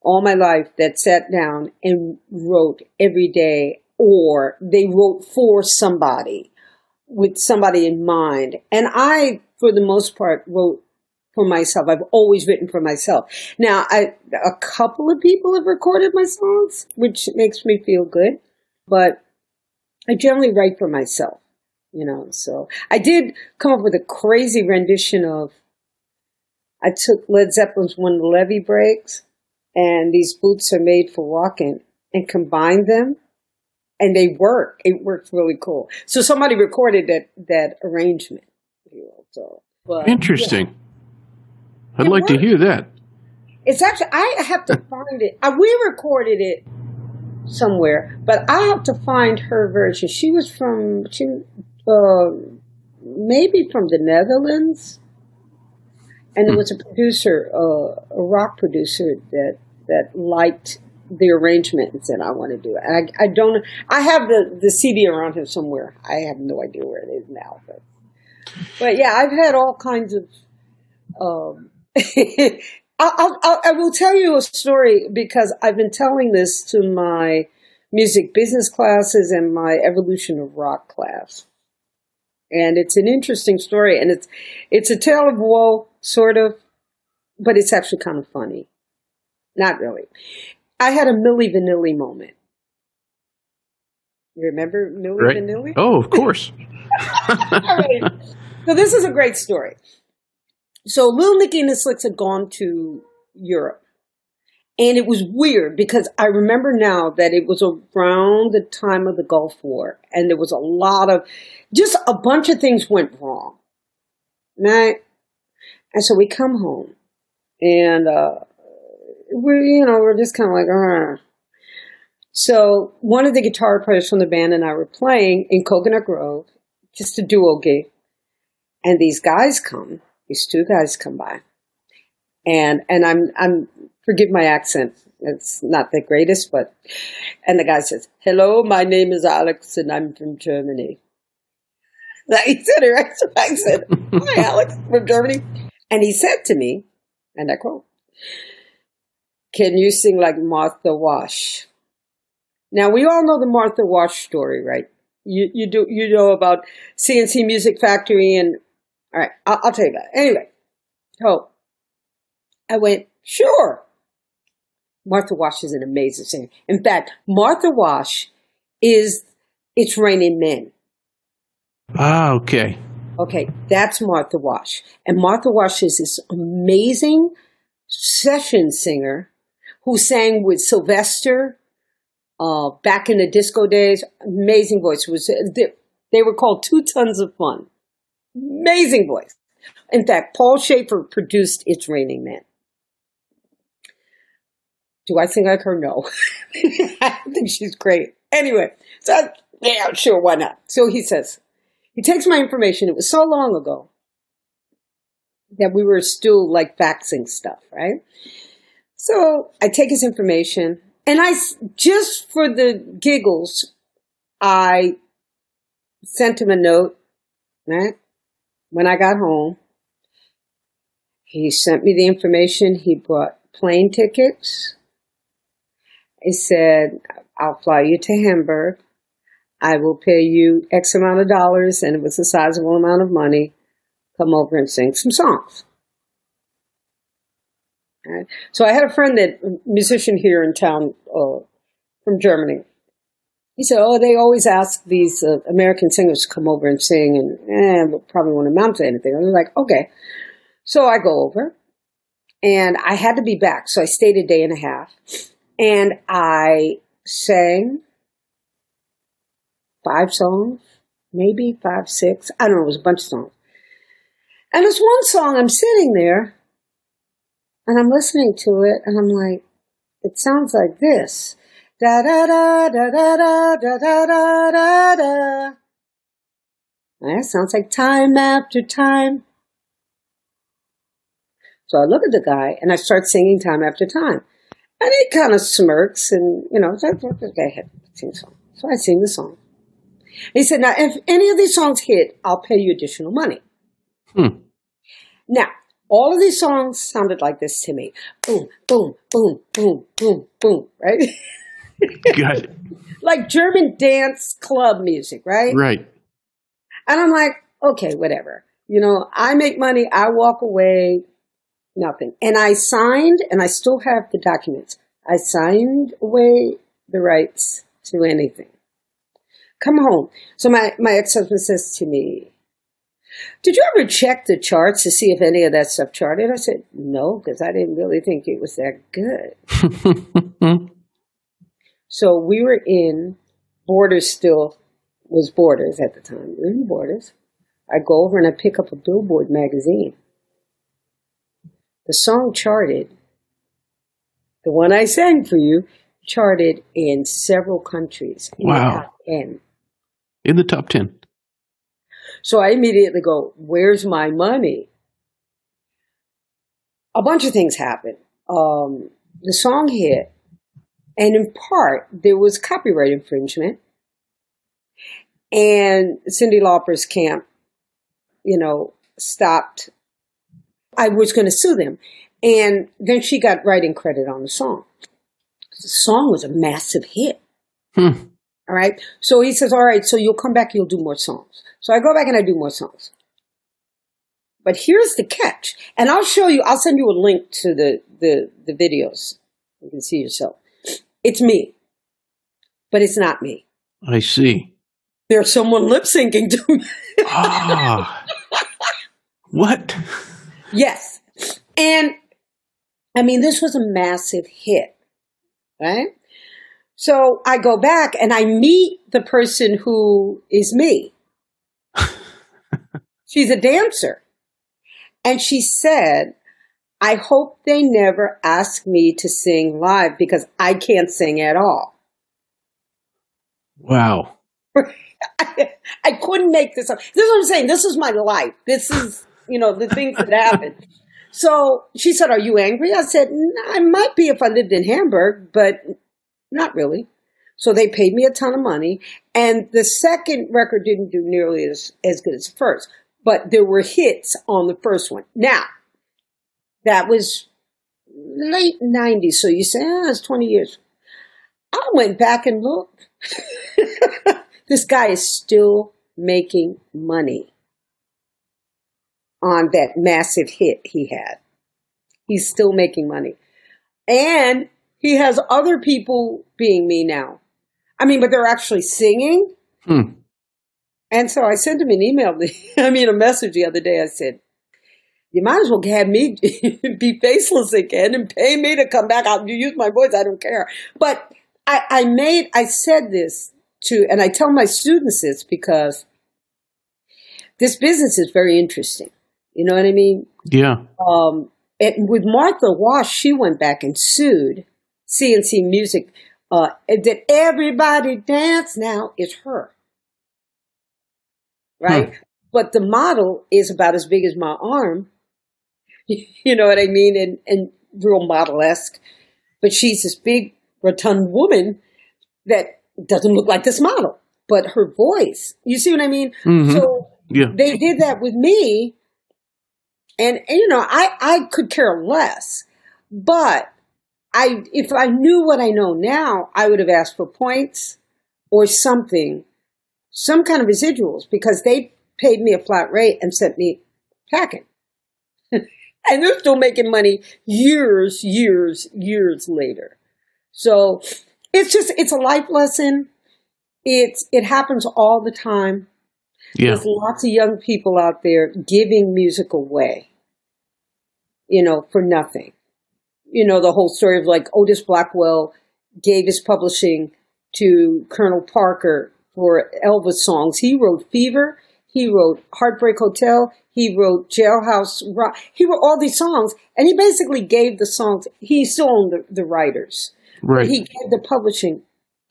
all my life that sat down and wrote every day or they wrote for somebody with somebody in mind and i for the most part wrote for myself. I've always written for myself. Now, I, a couple of people have recorded my songs, which makes me feel good, but I generally write for myself, you know. So I did come up with a crazy rendition of, I took Led Zeppelin's When the Levee Breaks and these boots are made for walking and combined them and they work. It works really cool. So somebody recorded that, that arrangement. So, but, Interesting. Yeah. I'd it like works. to hear that. It's actually I have to find it. Uh, we recorded it somewhere, but I have to find her version. She was from she uh, maybe from the Netherlands, and there hmm. was a producer, uh, a rock producer that that liked the arrangement and said, "I want to do it." I, I don't. I have the the CD around here somewhere. I have no idea where it is now, but but yeah, I've had all kinds of. Um, I'll, I'll, I will tell you a story because I've been telling this to my music business classes and my evolution of rock class. And it's an interesting story and it's, it's a tale of woe, sort of, but it's actually kind of funny. Not really. I had a Milli Vanilli moment. You remember Milli right. Vanilli? Oh, of course. right. So this is a great story. So Little Nicky and the Slicks had gone to Europe. And it was weird because I remember now that it was around the time of the Gulf War and there was a lot of, just a bunch of things went wrong. Right? And so we come home and, uh, we're, you know, we're just kind of like, uh. So one of the guitar players from the band and I were playing in Coconut Grove, just a duo gig. And these guys come these two guys come by and and I'm I'm forgive my accent. It's not the greatest, but and the guy says, "Hello, my name is Alex, and I'm from Germany." That he said it right. So I said, "Hi, Alex from Germany," and he said to me, and I quote, "Can you sing like Martha Wash?" Now we all know the Martha Wash story, right? You you do you know about C+C Music Factory and all right, I'll, I'll tell you it. Anyway, so I went, sure. Martha Wash is an amazing singer. In fact, Martha Wash is It's Raining Men. Ah, okay. Okay, that's Martha Wash. And Martha Wash is this amazing session singer who sang with Sylvester uh, back in the disco days. Amazing voice. It was they, they were called Two Tons of Fun. Amazing voice. In fact, Paul Shaffer produced It's Raining Men. Do I think like her? No. I think she's great. Anyway, so yeah, sure, why not? So he says, he takes my information. It was so long ago that we were still like faxing stuff, right? So I take his information and I, just for the giggles, I sent him a note, right? When I got home, he sent me the information. He bought plane tickets he said, I'll fly you to Hamburg. I will pay you X amount of dollars, and it was a sizable amount of money. Come over and sing some songs. Right. So I had a friend that a musician here in town uh, from Germany. He said, "Oh, they always ask these uh, American singers to come over and sing, and eh, probably won't amount to anything." I was like, "Okay." So I go over, and I had to be back, so I stayed a day and a half. And I sang five songs, maybe five, six. I don't know, it was a bunch of songs. And this one song, I'm sitting there and I'm listening to it and I'm like, it sounds like this. Da da da da da da da da da da da. That sounds like time after time. So I look at the guy and I start singing time after time. And he kind of smirks and, you know, ahead, sing the song. So I sing the song. He said, now, if any of these songs hit, I'll pay you additional money. Hmm. Now, all of these songs sounded like this to me. Boom, boom, boom, boom, boom, boom, right? It. like German dance club music, right? Right. And I'm like, okay, whatever. You know, I make money, I walk away, nothing. And I signed, and I still have the documents. I signed away the rights to anything. Come home. So my, my ex-husband says to me, did you ever check the charts to see if any of that stuff charted? I said, no, because I didn't really think it was that good. so we were in Borders still was Borders at the time. We were in Borders. I go over and I pick up a Billboard magazine. The song charted, the one I sang for you, charted in several countries. In Wow. The top 10. In the top 10. So I immediately go, Where's my money? A bunch of things happened. Um, the song hit, and in part, there was copyright infringement. And Cyndi Lauper's camp, you know, stopped. I was going to sue them. And then she got writing credit on the song. The song was a massive hit. Hmm. All right. So he says, All right, so you'll come back, you'll do more songs. So I go back and I do more songs. But here's the catch. And I'll show you, I'll send you a link to the, the, the videos. You can see yourself. It's me. But it's not me. I see. There's someone lip syncing to me. Ah. what? Yes. And I mean, this was a massive hit, right? So I go back and I meet the person who is me. She's a dancer. And she said, I hope they never ask me to sing live because I can't sing at all. Wow. I, I couldn't make this up. This is what I'm saying. This is my life. This is, you know, the things that happen. So she said, Are you angry? I said, I might be if I lived in Hamburg, but not really. So they paid me a ton of money. And the second record didn't do nearly as, as good as the first, but there were hits on the first one. Now, that was late 90s. So you say, ah, it's 20 years. I went back and looked. this guy is still making money on that massive hit he had. He's still making money. And he has other people being me now. I mean, but they're actually singing. Hmm. And so I sent him an email, I mean, a message the other day. I said, you might as well have me be faceless again and pay me to come back out. You use my voice, I don't care. But I, I made, I said this to, and I tell my students this because this business is very interesting. You know what I mean? Yeah. Um, and with Martha Wash, she went back and sued C+C Music uh, that everybody dance now is her. Right? Huh. But the model is about as big as my arm. You know what I mean? And, and real model esque. But she's this big, rotund woman that doesn't look like this model. But her voice, you see what I mean? Mm-hmm. So yeah. they did that with me. And, and, you know, I, I could care less. But I, if I knew what I know now, I would have asked for points or something, some kind of residuals, because they paid me a flat rate and sent me packing. and they're still making money years, years, years later. So it's just, it's a life lesson. It's, it happens all the time. Yeah. There's lots of young people out there giving music away, you know, for nothing you know, the whole story of like Otis Blackwell gave his publishing to Colonel Parker for Elvis songs. He wrote Fever. He wrote Heartbreak Hotel. He wrote Jailhouse Rock. He wrote all these songs, and he basically gave the songs. He still owned the, the writers. Right. He gave the publishing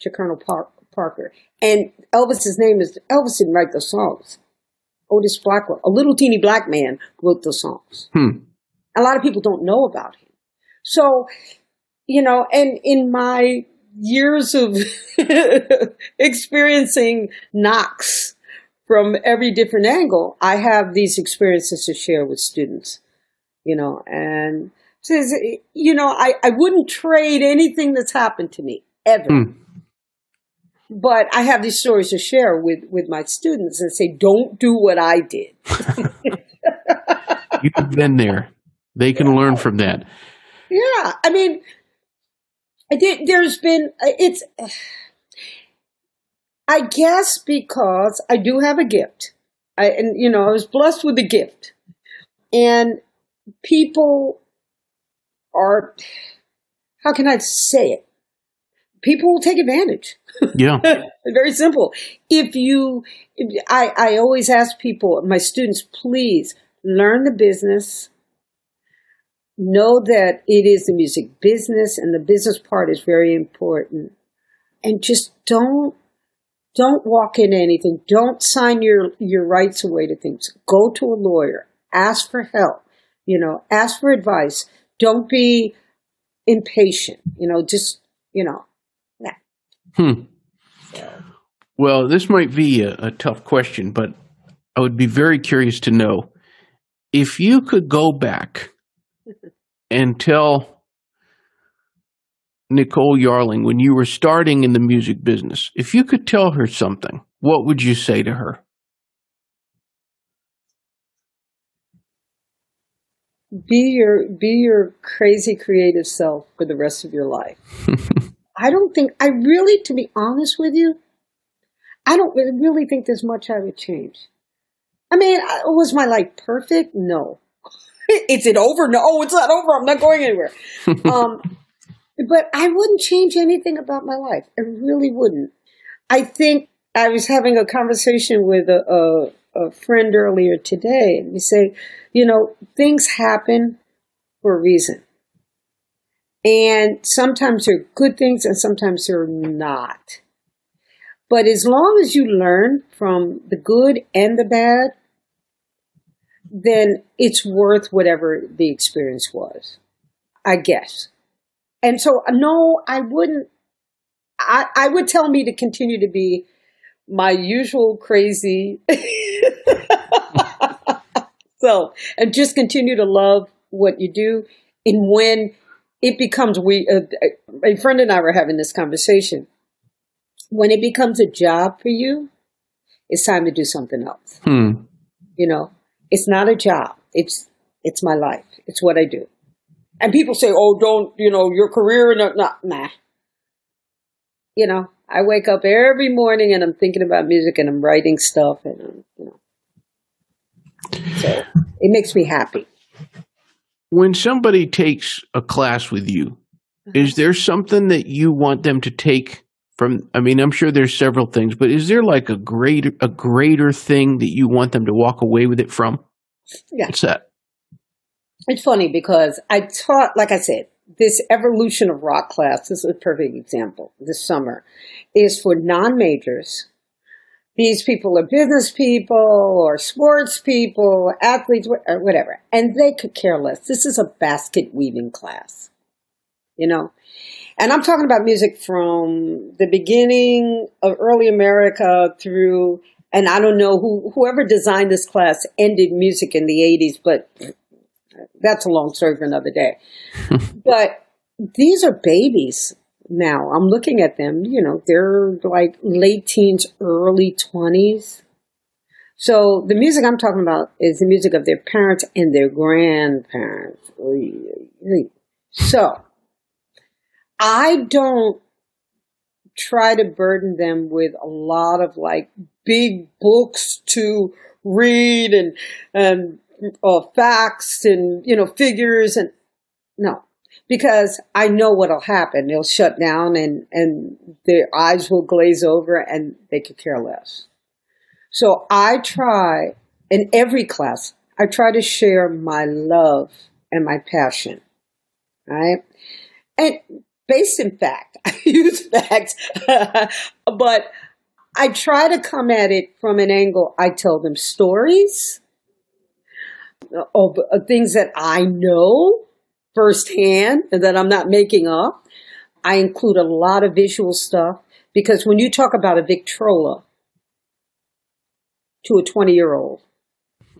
to Colonel Par- Parker. And Elvis's name is Elvis didn't write the songs. Otis Blackwell, a little teeny black man, wrote the songs. Hmm. A lot of people don't know about him. So, you know, and in my years of experiencing knocks from every different angle, I have these experiences to share with students, you know, and says, you know, I, I wouldn't trade anything that's happened to me ever. Mm. But I have these stories to share with, with my students and say, don't do what I did. You've been there. They can learn from that. Yeah, I mean, there's been it's. I guess because I do have a gift, I and you know I was blessed with a gift, and people are. How can I say it? People will take advantage. Yeah, very simple. If you, I I always ask people, my students, please learn the business know that it is the music business and the business part is very important. And just don't don't walk into anything. Don't sign your your rights away to things. Go to a lawyer. Ask for help. You know, ask for advice. Don't be impatient. You know, just you know. Hmm. Well, this might be a, a tough question, but I would be very curious to know if you could go back and tell Nicole Yarling when you were starting in the music business, if you could tell her something, what would you say to her? Be your be your crazy creative self for the rest of your life. I don't think I really to be honest with you, I don't really think there's much I would change. I mean, was my life perfect? No. Is it over? No, it's not over. I'm not going anywhere. um, but I wouldn't change anything about my life. I really wouldn't. I think I was having a conversation with a, a, a friend earlier today, and we say, you know, things happen for a reason. And sometimes they're good things and sometimes they're not. But as long as you learn from the good and the bad, then it's worth whatever the experience was, I guess. And so, no, I wouldn't. I, I would tell me to continue to be my usual crazy. so, and just continue to love what you do. And when it becomes, we, uh, a friend and I were having this conversation. When it becomes a job for you, it's time to do something else. Hmm. You know, it's not a job. It's it's my life. It's what I do. And people say, "Oh, don't you know your career?" No, no, nah. You know, I wake up every morning and I'm thinking about music and I'm writing stuff and um, you know, so it makes me happy. When somebody takes a class with you, is there something that you want them to take from I mean, I'm sure there's several things, but is there like a greater a greater thing that you want them to walk away with it from? Yeah. What's that? It's funny because I taught, like I said, this evolution of rock class, this is a perfect example this summer, is for non majors. These people are business people or sports people, athletes, or uh, whatever, and they could care less. This is a basket weaving class, you know? And I'm talking about music from the beginning of early America through, and I don't know who, whoever designed this class ended music in the 80s, but that's a long story for another day. but these are babies now. I'm looking at them, you know, they're like late teens, early 20s. So the music I'm talking about is the music of their parents and their grandparents. So I don't try to burden them with a lot of like big books to read and and uh, facts and you know figures and no because I know what'll happen. They'll shut down and and their eyes will glaze over and they could care less. So I try in every class. I try to share my love and my passion, right? And based in fact. I use facts, but I try to come at it from an angle. I tell them stories of, of things that I know firsthand and that I'm not making up. I include a lot of visual stuff because when you talk about a Victrola to a 20 year old,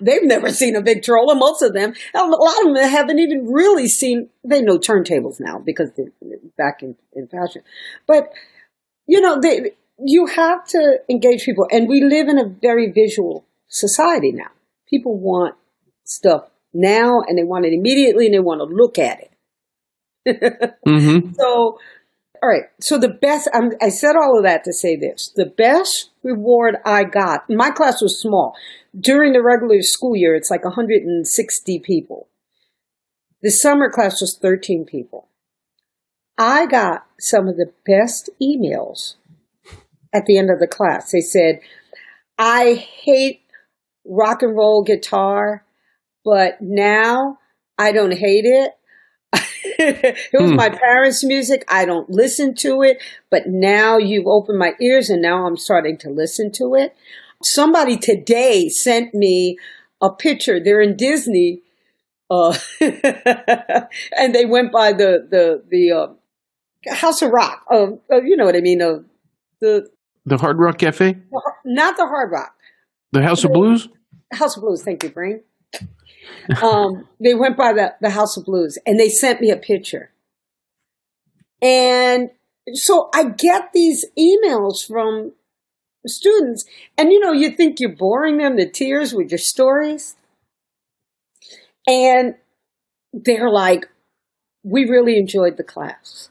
They've never seen a big Victrola. Most of them, a lot of them haven't even really seen. They know turntables now because they're back in, in fashion. But you know, they, you have to engage people, and we live in a very visual society now. People want stuff now, and they want it immediately, and they want to look at it. mm-hmm. So, all right. So the best, I'm, I said all of that to say this. The best reward I got, my class was small. During the regular school year, it's like 160 people. The summer class was 13 people. I got some of the best emails at the end of the class. They said, I hate rock and roll guitar, but now I don't hate it. it was hmm. my parents' music. I don't listen to it, but now you've opened my ears and now I'm starting to listen to it. Somebody today sent me a picture. They're in Disney, uh, and they went by the the the uh, House of Rock. Uh, you know what I mean? Of the the Hard Rock Cafe. Not the Hard Rock. The House of Blues. House of Blues. Thank you, Brain. um, they went by the, the House of Blues and they sent me a picture. And so I get these emails from students, and you know, you think you're boring them to tears with your stories. And they're like, we really enjoyed the class.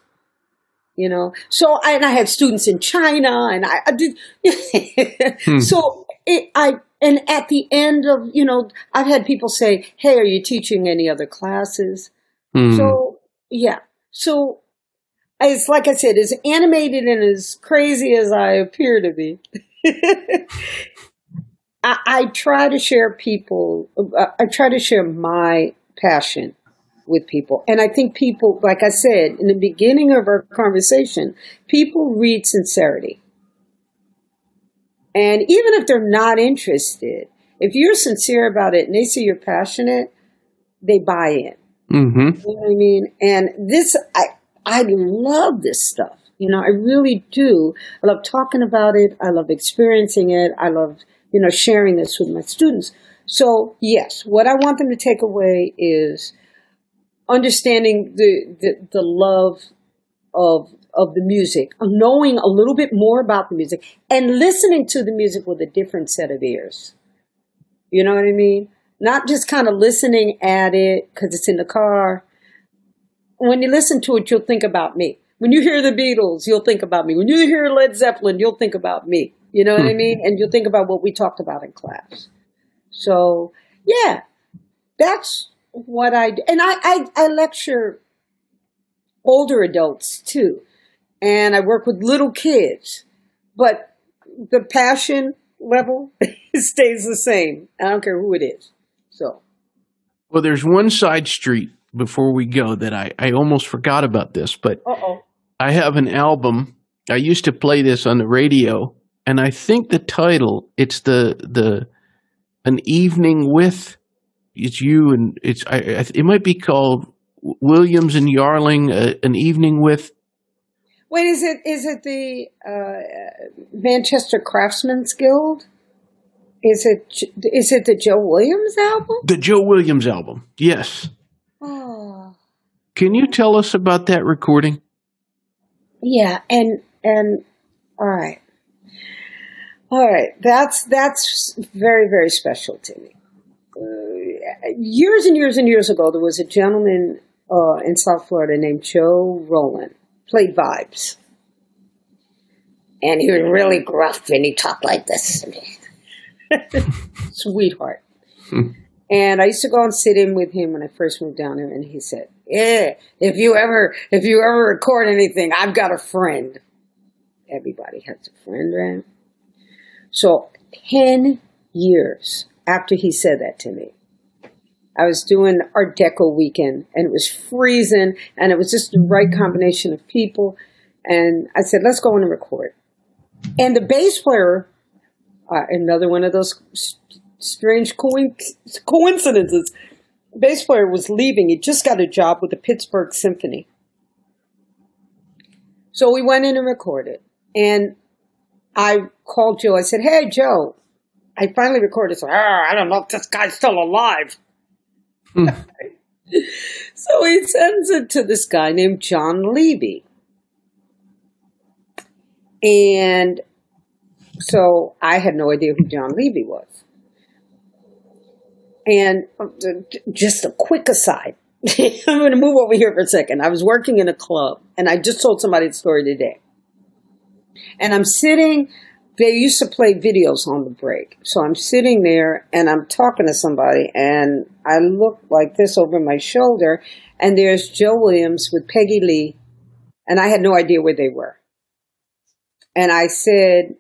You know, so and I had students in China, and I, I did. hmm. So it, I and at the end of you know, I've had people say, "Hey, are you teaching any other classes?" Hmm. So yeah, so it's like I said, as animated and as crazy as I appear to be, I, I, try to share people. I try to share my passion with people, and I think people, like I said in the beginning of our conversation, people read sincerity, and even if they're not interested, If you're sincere about it and they see you're passionate, they buy in. Mm-hmm. You know what I mean? And this, I, I love this stuff. You know, I really do. I love talking about it. I love experiencing it. I love, you know, sharing this with my students. So yes, what I want them to take away is understanding the, the, the love of, of the music, knowing a little bit more about the music and listening to the music with a different set of ears. You know what I mean? Not just kind of listening at it because it's in the car. When you listen to it, you'll think about me. When you hear the Beatles, you'll think about me. When you hear Led Zeppelin, you'll think about me. You know what I mean? And you'll think about what we talked about in class. So, yeah, that's what I do. And I, I, I lecture older adults too. And I work with little kids. But the passion level stays the same. I don't care who it is. So, Well, there's one side street before we go that I, I almost forgot about this, but uh oh. I have an album. I used to play this on the radio, and I think the title it's the the an evening with it's you and it's I, I it might be called Williams and Yarling uh, an evening with Wait, is it is it the uh, Manchester Craftsmen's Guild? Is it is it the Joe Williams album? the Joe Williams album. Yes. Oh, Can you tell us about that recording? yeah, and and all right, all right. That's that's very very special to me. Uh, years and years and years ago, there was a gentleman uh, in South Florida named Joe Roland. Played vibes, and he was really gruff, and he talked like this. Sweetheart. Hmm. And I used to go and sit in with him when I first moved down here, and he said, "Yeah, if you ever, if you ever record anything, I've got a friend. Everybody has a friend, right?" So ten years after he said that to me, I was doing Art Deco weekend, and it was freezing, and it was just the right combination of people. And I said, "Let's go in and record." And the bass player, uh, another one of those strange coinc- coincidences. Bass player was leaving. He just got a job with the Pittsburgh Symphony. So we went in and recorded. And I called Joe. I said, Hey, Joe, I finally recorded. Said, "Ah, I don't know if this guy's still alive. so he sends it to this guy named John Levy. And so I had no idea who John Levy was. And uh, just a quick aside. I'm going to move over here for a second. I was working in a club and I just told somebody the story today. And I'm sitting, they used to play videos on the break. So I'm sitting there and I'm talking to somebody and I look like this over my shoulder and there's Joe Williams with Peggy Lee and I had no idea where they were. And I said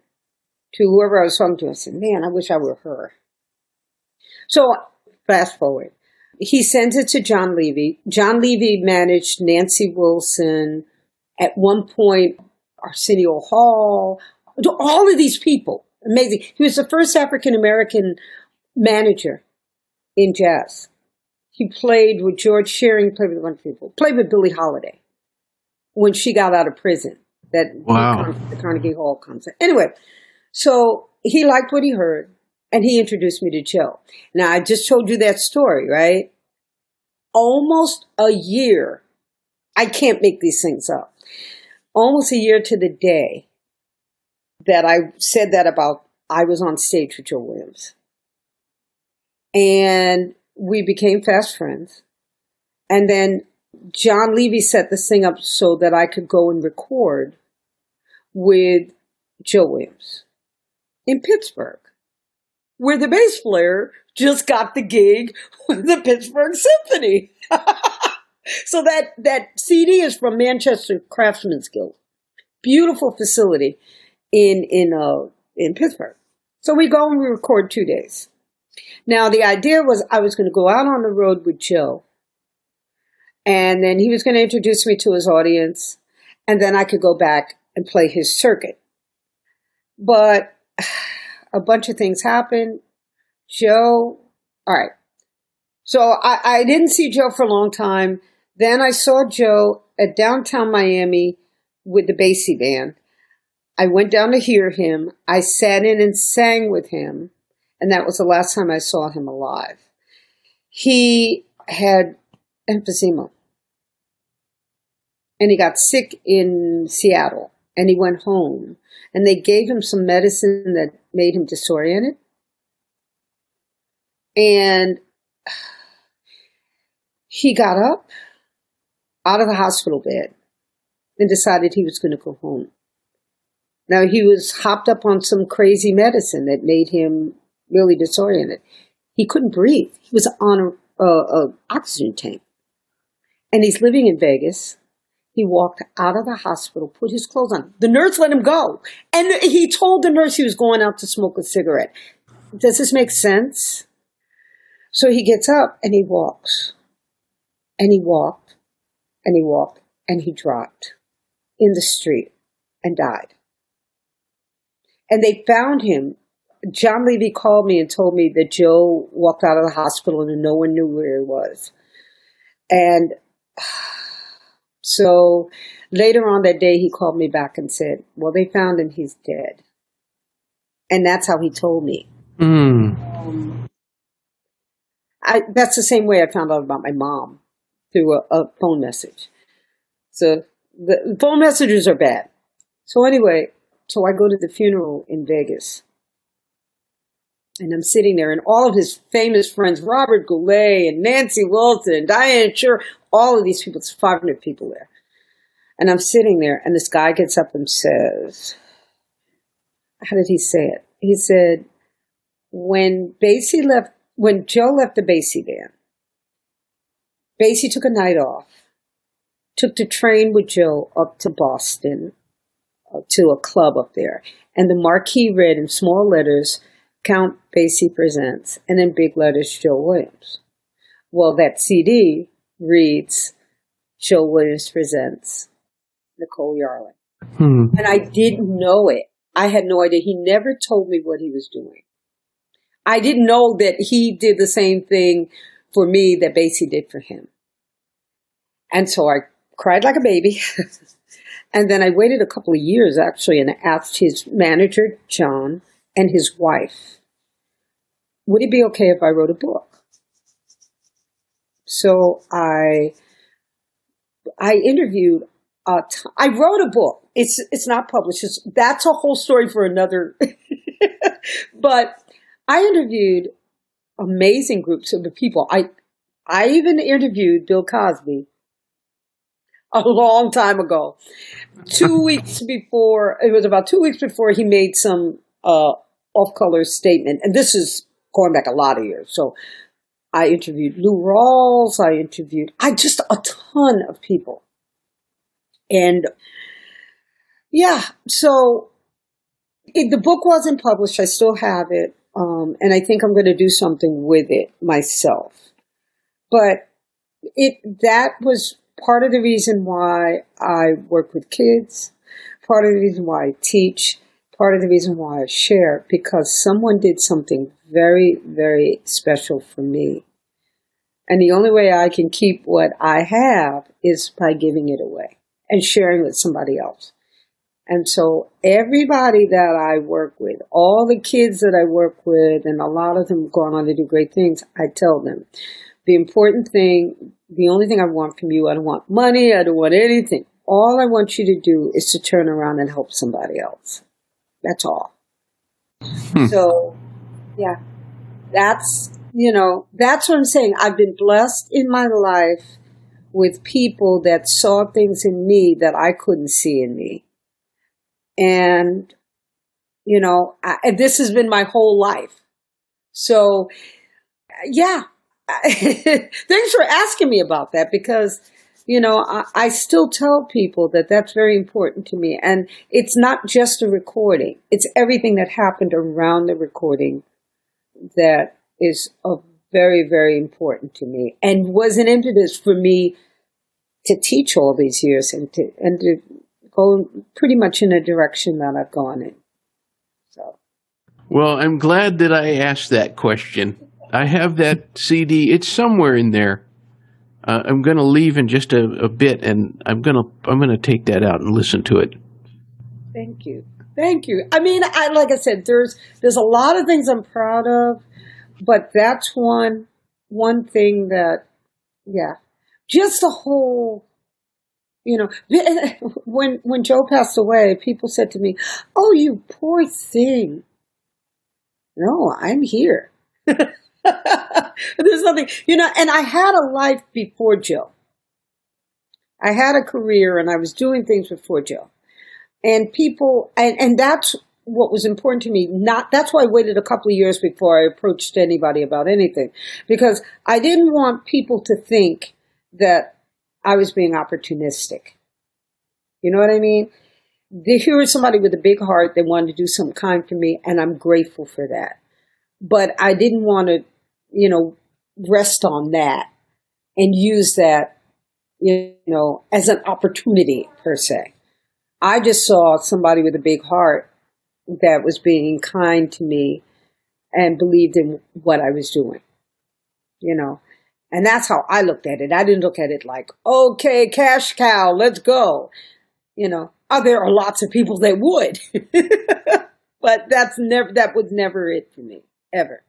to whoever I was talking to, I said, man, I wish I were her. So fast forward. He sends it to John Levy. John Levy managed Nancy Wilson, at one point Arsenio Hall, all of these people. Amazing. He was the first African American manager in jazz. He played with George Shearing, played with a bunch of people, played with Billie Holiday when she got out of prison. That Wow. the Carnegie Hall concert. Anyway, so he liked what he heard and he introduced me to Joe. Now, I just told you that story, right? Almost a year. I can't make these things up. Almost a year to the day that I said that about I was on stage with Joe Williams. And we became fast friends. And then John Levy set this thing up so that I could go and record with Joe Williams in Pittsburgh, where the bass player just got the gig with the Pittsburgh Symphony. so that, that CD is from Manchester Craftsmen's Guild. Beautiful facility in, in, uh, in Pittsburgh. So we go and we record two days. Now the idea was I was going to go out on the road with Joe and then he was going to introduce me to his audience and then I could go back and play his circuit. But a bunch of things happened. Joe, all right. So I, I didn't see Joe for a long time. Then I saw Joe at downtown Miami with the Basie band. I went down to hear him. I sat in and sang with him. And that was the last time I saw him alive. He had emphysema. And he got sick in Seattle and he went home. And they gave him some medicine that made him disoriented. And he got up out of the hospital bed and decided he was going to go home. Now he was hopped up on some crazy medicine that made him really disoriented. He couldn't breathe. He was on a, a, a oxygen tank, and he's living in Vegas. He walked out of the hospital, put his clothes on. The nurse let him go, and he told the nurse he was going out to smoke a cigarette. Does this make sense? So he gets up and he walks, and he walked, and he walked, and he dropped in the street and died. And they found him. John Levy called me and told me that Joe walked out of the hospital and no one knew where he was. And so later on that day, he called me back and said, Well, they found him, he's dead. And that's how he told me. Mm. Um, I, that's the same way I found out about my mom through a, a phone message. So the phone messages are bad. So anyway, so I go to the funeral in Vegas. And I'm sitting there, and all of his famous friends, Robert Goulet and Nancy Wilson, and Diane Schuur, all of these people, there's 500 people there. And I'm sitting there, and this guy gets up and says, How did he say it? He said, When Basie left, when Joe left the Basie band, Basie took a night off took the train with Joe up to Boston to a club up there. And the marquee read in small letters, Count Basie Presents, and in big letters, Joe Williams. Well, that CD reads, Joe Williams Presents Nicole Yarling. Hmm. And I didn't know it. I had no idea. He never told me what he was doing. I didn't know that he did the same thing for me that Basie did for him. And so I cried like a baby. and then I waited a couple of years actually and asked his manager, John, and his wife, would it be okay if I wrote a book? So I, I interviewed, I wrote a book. It's, it's not published. It's, that's a whole story for another, but I interviewed amazing groups of people. I, I even interviewed Bill Cosby a long time ago. Two weeks before, it was about two weeks before he made some uh, off color statement. And this is going back a lot of years. So I interviewed Lou Rawls. I interviewed, I just a ton of people. And yeah, so it, the book wasn't published. I still have it. Um, and I think I'm going to do something with it myself. But it, that was part of the reason why I work with kids, part of the reason why I teach, part of the reason why I share, because someone did something very, very special for me. And the only way I can keep what I have is by giving it away and sharing with somebody else. And so everybody that I work with, all the kids that I work with, and a lot of them go on to do great things, I tell them the important thing the only thing I want from you, I don't want money, I don't want anything. All I want you to do is to turn around and help somebody else. That's all. Hmm. So, yeah, that's, you know, that's what I'm saying. I've been blessed in my life with people that saw things in me that I couldn't see in me. And, you know, I, and this has been my whole life. So, yeah, thanks for asking me about that because you know I, I, still tell people that that's very important to me. And it's not just a recording. It's everything that happened around the recording that is of very very important to me and was an impetus for me to teach all these years and to and to go pretty much in a direction that I've gone in. So. Well, I'm glad that I asked that question. I have that CD. It's somewhere in there. Uh, I'm going to leave in just a, a bit, and I'm going to I'm going to take that out and listen to it. Thank you, thank you. I mean, I like I said, there's there's a lot of things I'm proud of, but that's one one thing that, yeah, just the whole you know when when joe passed away people said to me oh you poor thing no i'm here There's nothing, you know, and I had a life before Jill. I had a career and I was doing things before Jill. And people, and, and that's what was important to me. Not, that's why I waited a couple of years before I approached anybody about anything because I didn't want people to think that I was being opportunistic. You know what I mean? Here was somebody with a big heart that wanted to do some kind for me, and I'm grateful for that but I didn't want to, you know, rest on that and use that, you know, as an opportunity per se. I just saw somebody with a big heart that was being kind to me and believed in what I was doing, you know. And that's how I looked at it. I didn't look at it like, okay, cash cow, let's go. You know, oh, there are lots of people that would, but that's never, that was never it for me ever.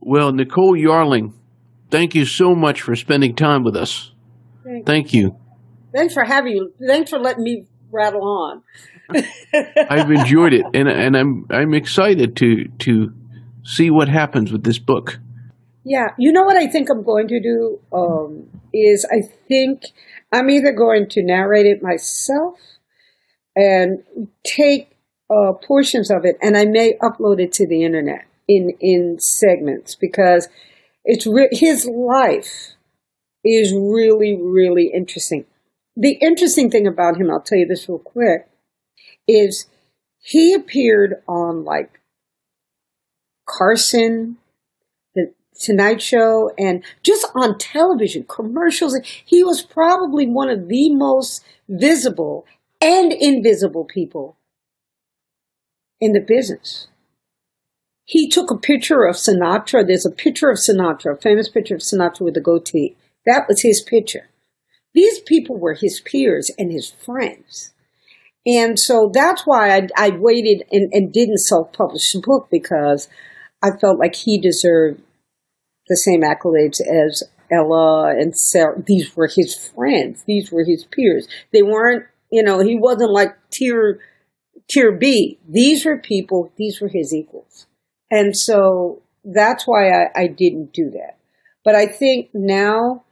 Well, Nicole Yarling, thank you so much for spending time with us. Thank, thank you. Thanks for having you. Thanks for letting me rattle on. I've enjoyed it, and and I'm I'm excited to to see what happens with this book. Yeah, you know what I think I'm going to do um, is I think I'm either going to narrate it myself and take uh, portions of it, and I may upload it to the internet in in segments because it's re- his life is really really interesting. The interesting thing about him, I'll tell you this real quick, is he appeared on like Carson, the Tonight Show, and just on television commercials. He was probably one of the most visible and invisible people in the business. He took a picture of Sinatra. There's a picture of Sinatra, a famous picture of Sinatra with a goatee. That was his picture. These people were his peers and his friends. And so that's why I, I waited and, and didn't self publish the book because I felt like he deserved the same accolades as Ella and Sarah. These were his friends, these were his peers. They weren't, you know, he wasn't like tier tier B. These were people, these were his equals. And so that's why I, I didn't do that. But I think now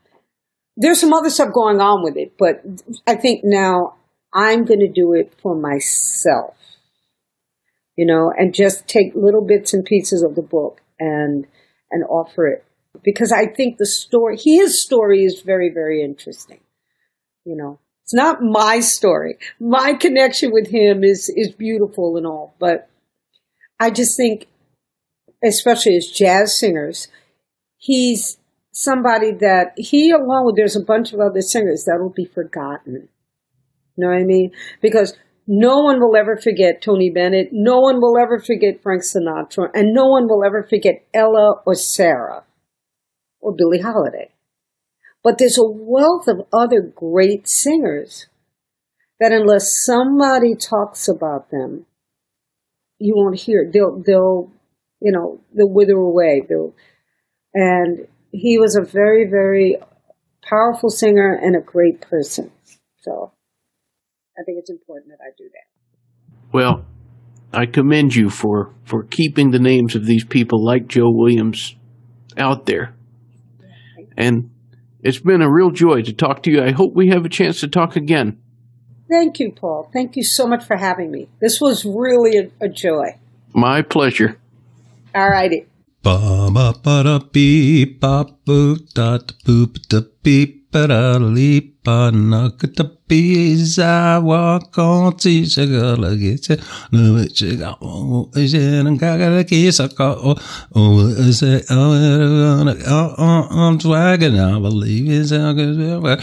there's some other stuff going on with it, but I think now I'm going to do it for myself, you know, and just take little bits and pieces of the book and, and offer it because I think the story, his story is very, very interesting, you know. It's not my story. My connection with him is, is beautiful and all, but I just think, especially as jazz singers, he's somebody that he along with there's a bunch of other singers that will be forgotten. You know what I mean? Because no one will ever forget Tony Bennett. No one will ever forget Frank Sinatra. And no one will ever forget Ella or Sarah or Billie Holiday. But there's a wealth of other great singers that unless somebody talks about them, you won't hear. They'll, they'll, you know, they'll wither away. They'll, and he was a very, very powerful singer and a great person. So I think it's important that I do that. Well, I commend you for, for keeping the names of these people like Joe Williams out there. And it's been a real joy to talk to you. I hope we have a chance to talk again. Thank you, Paul. Thank you so much for having me. This was really a, a joy. My pleasure. All righty. Ba ba ba da beep ba boop da boop da beep ba da leap ba knock da bees I walk on to sugar get it no it oh is it and gaga kiss a oh oh is it oh I'm swagging I believe it's a good but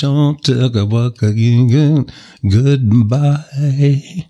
don't take a walk again goodbye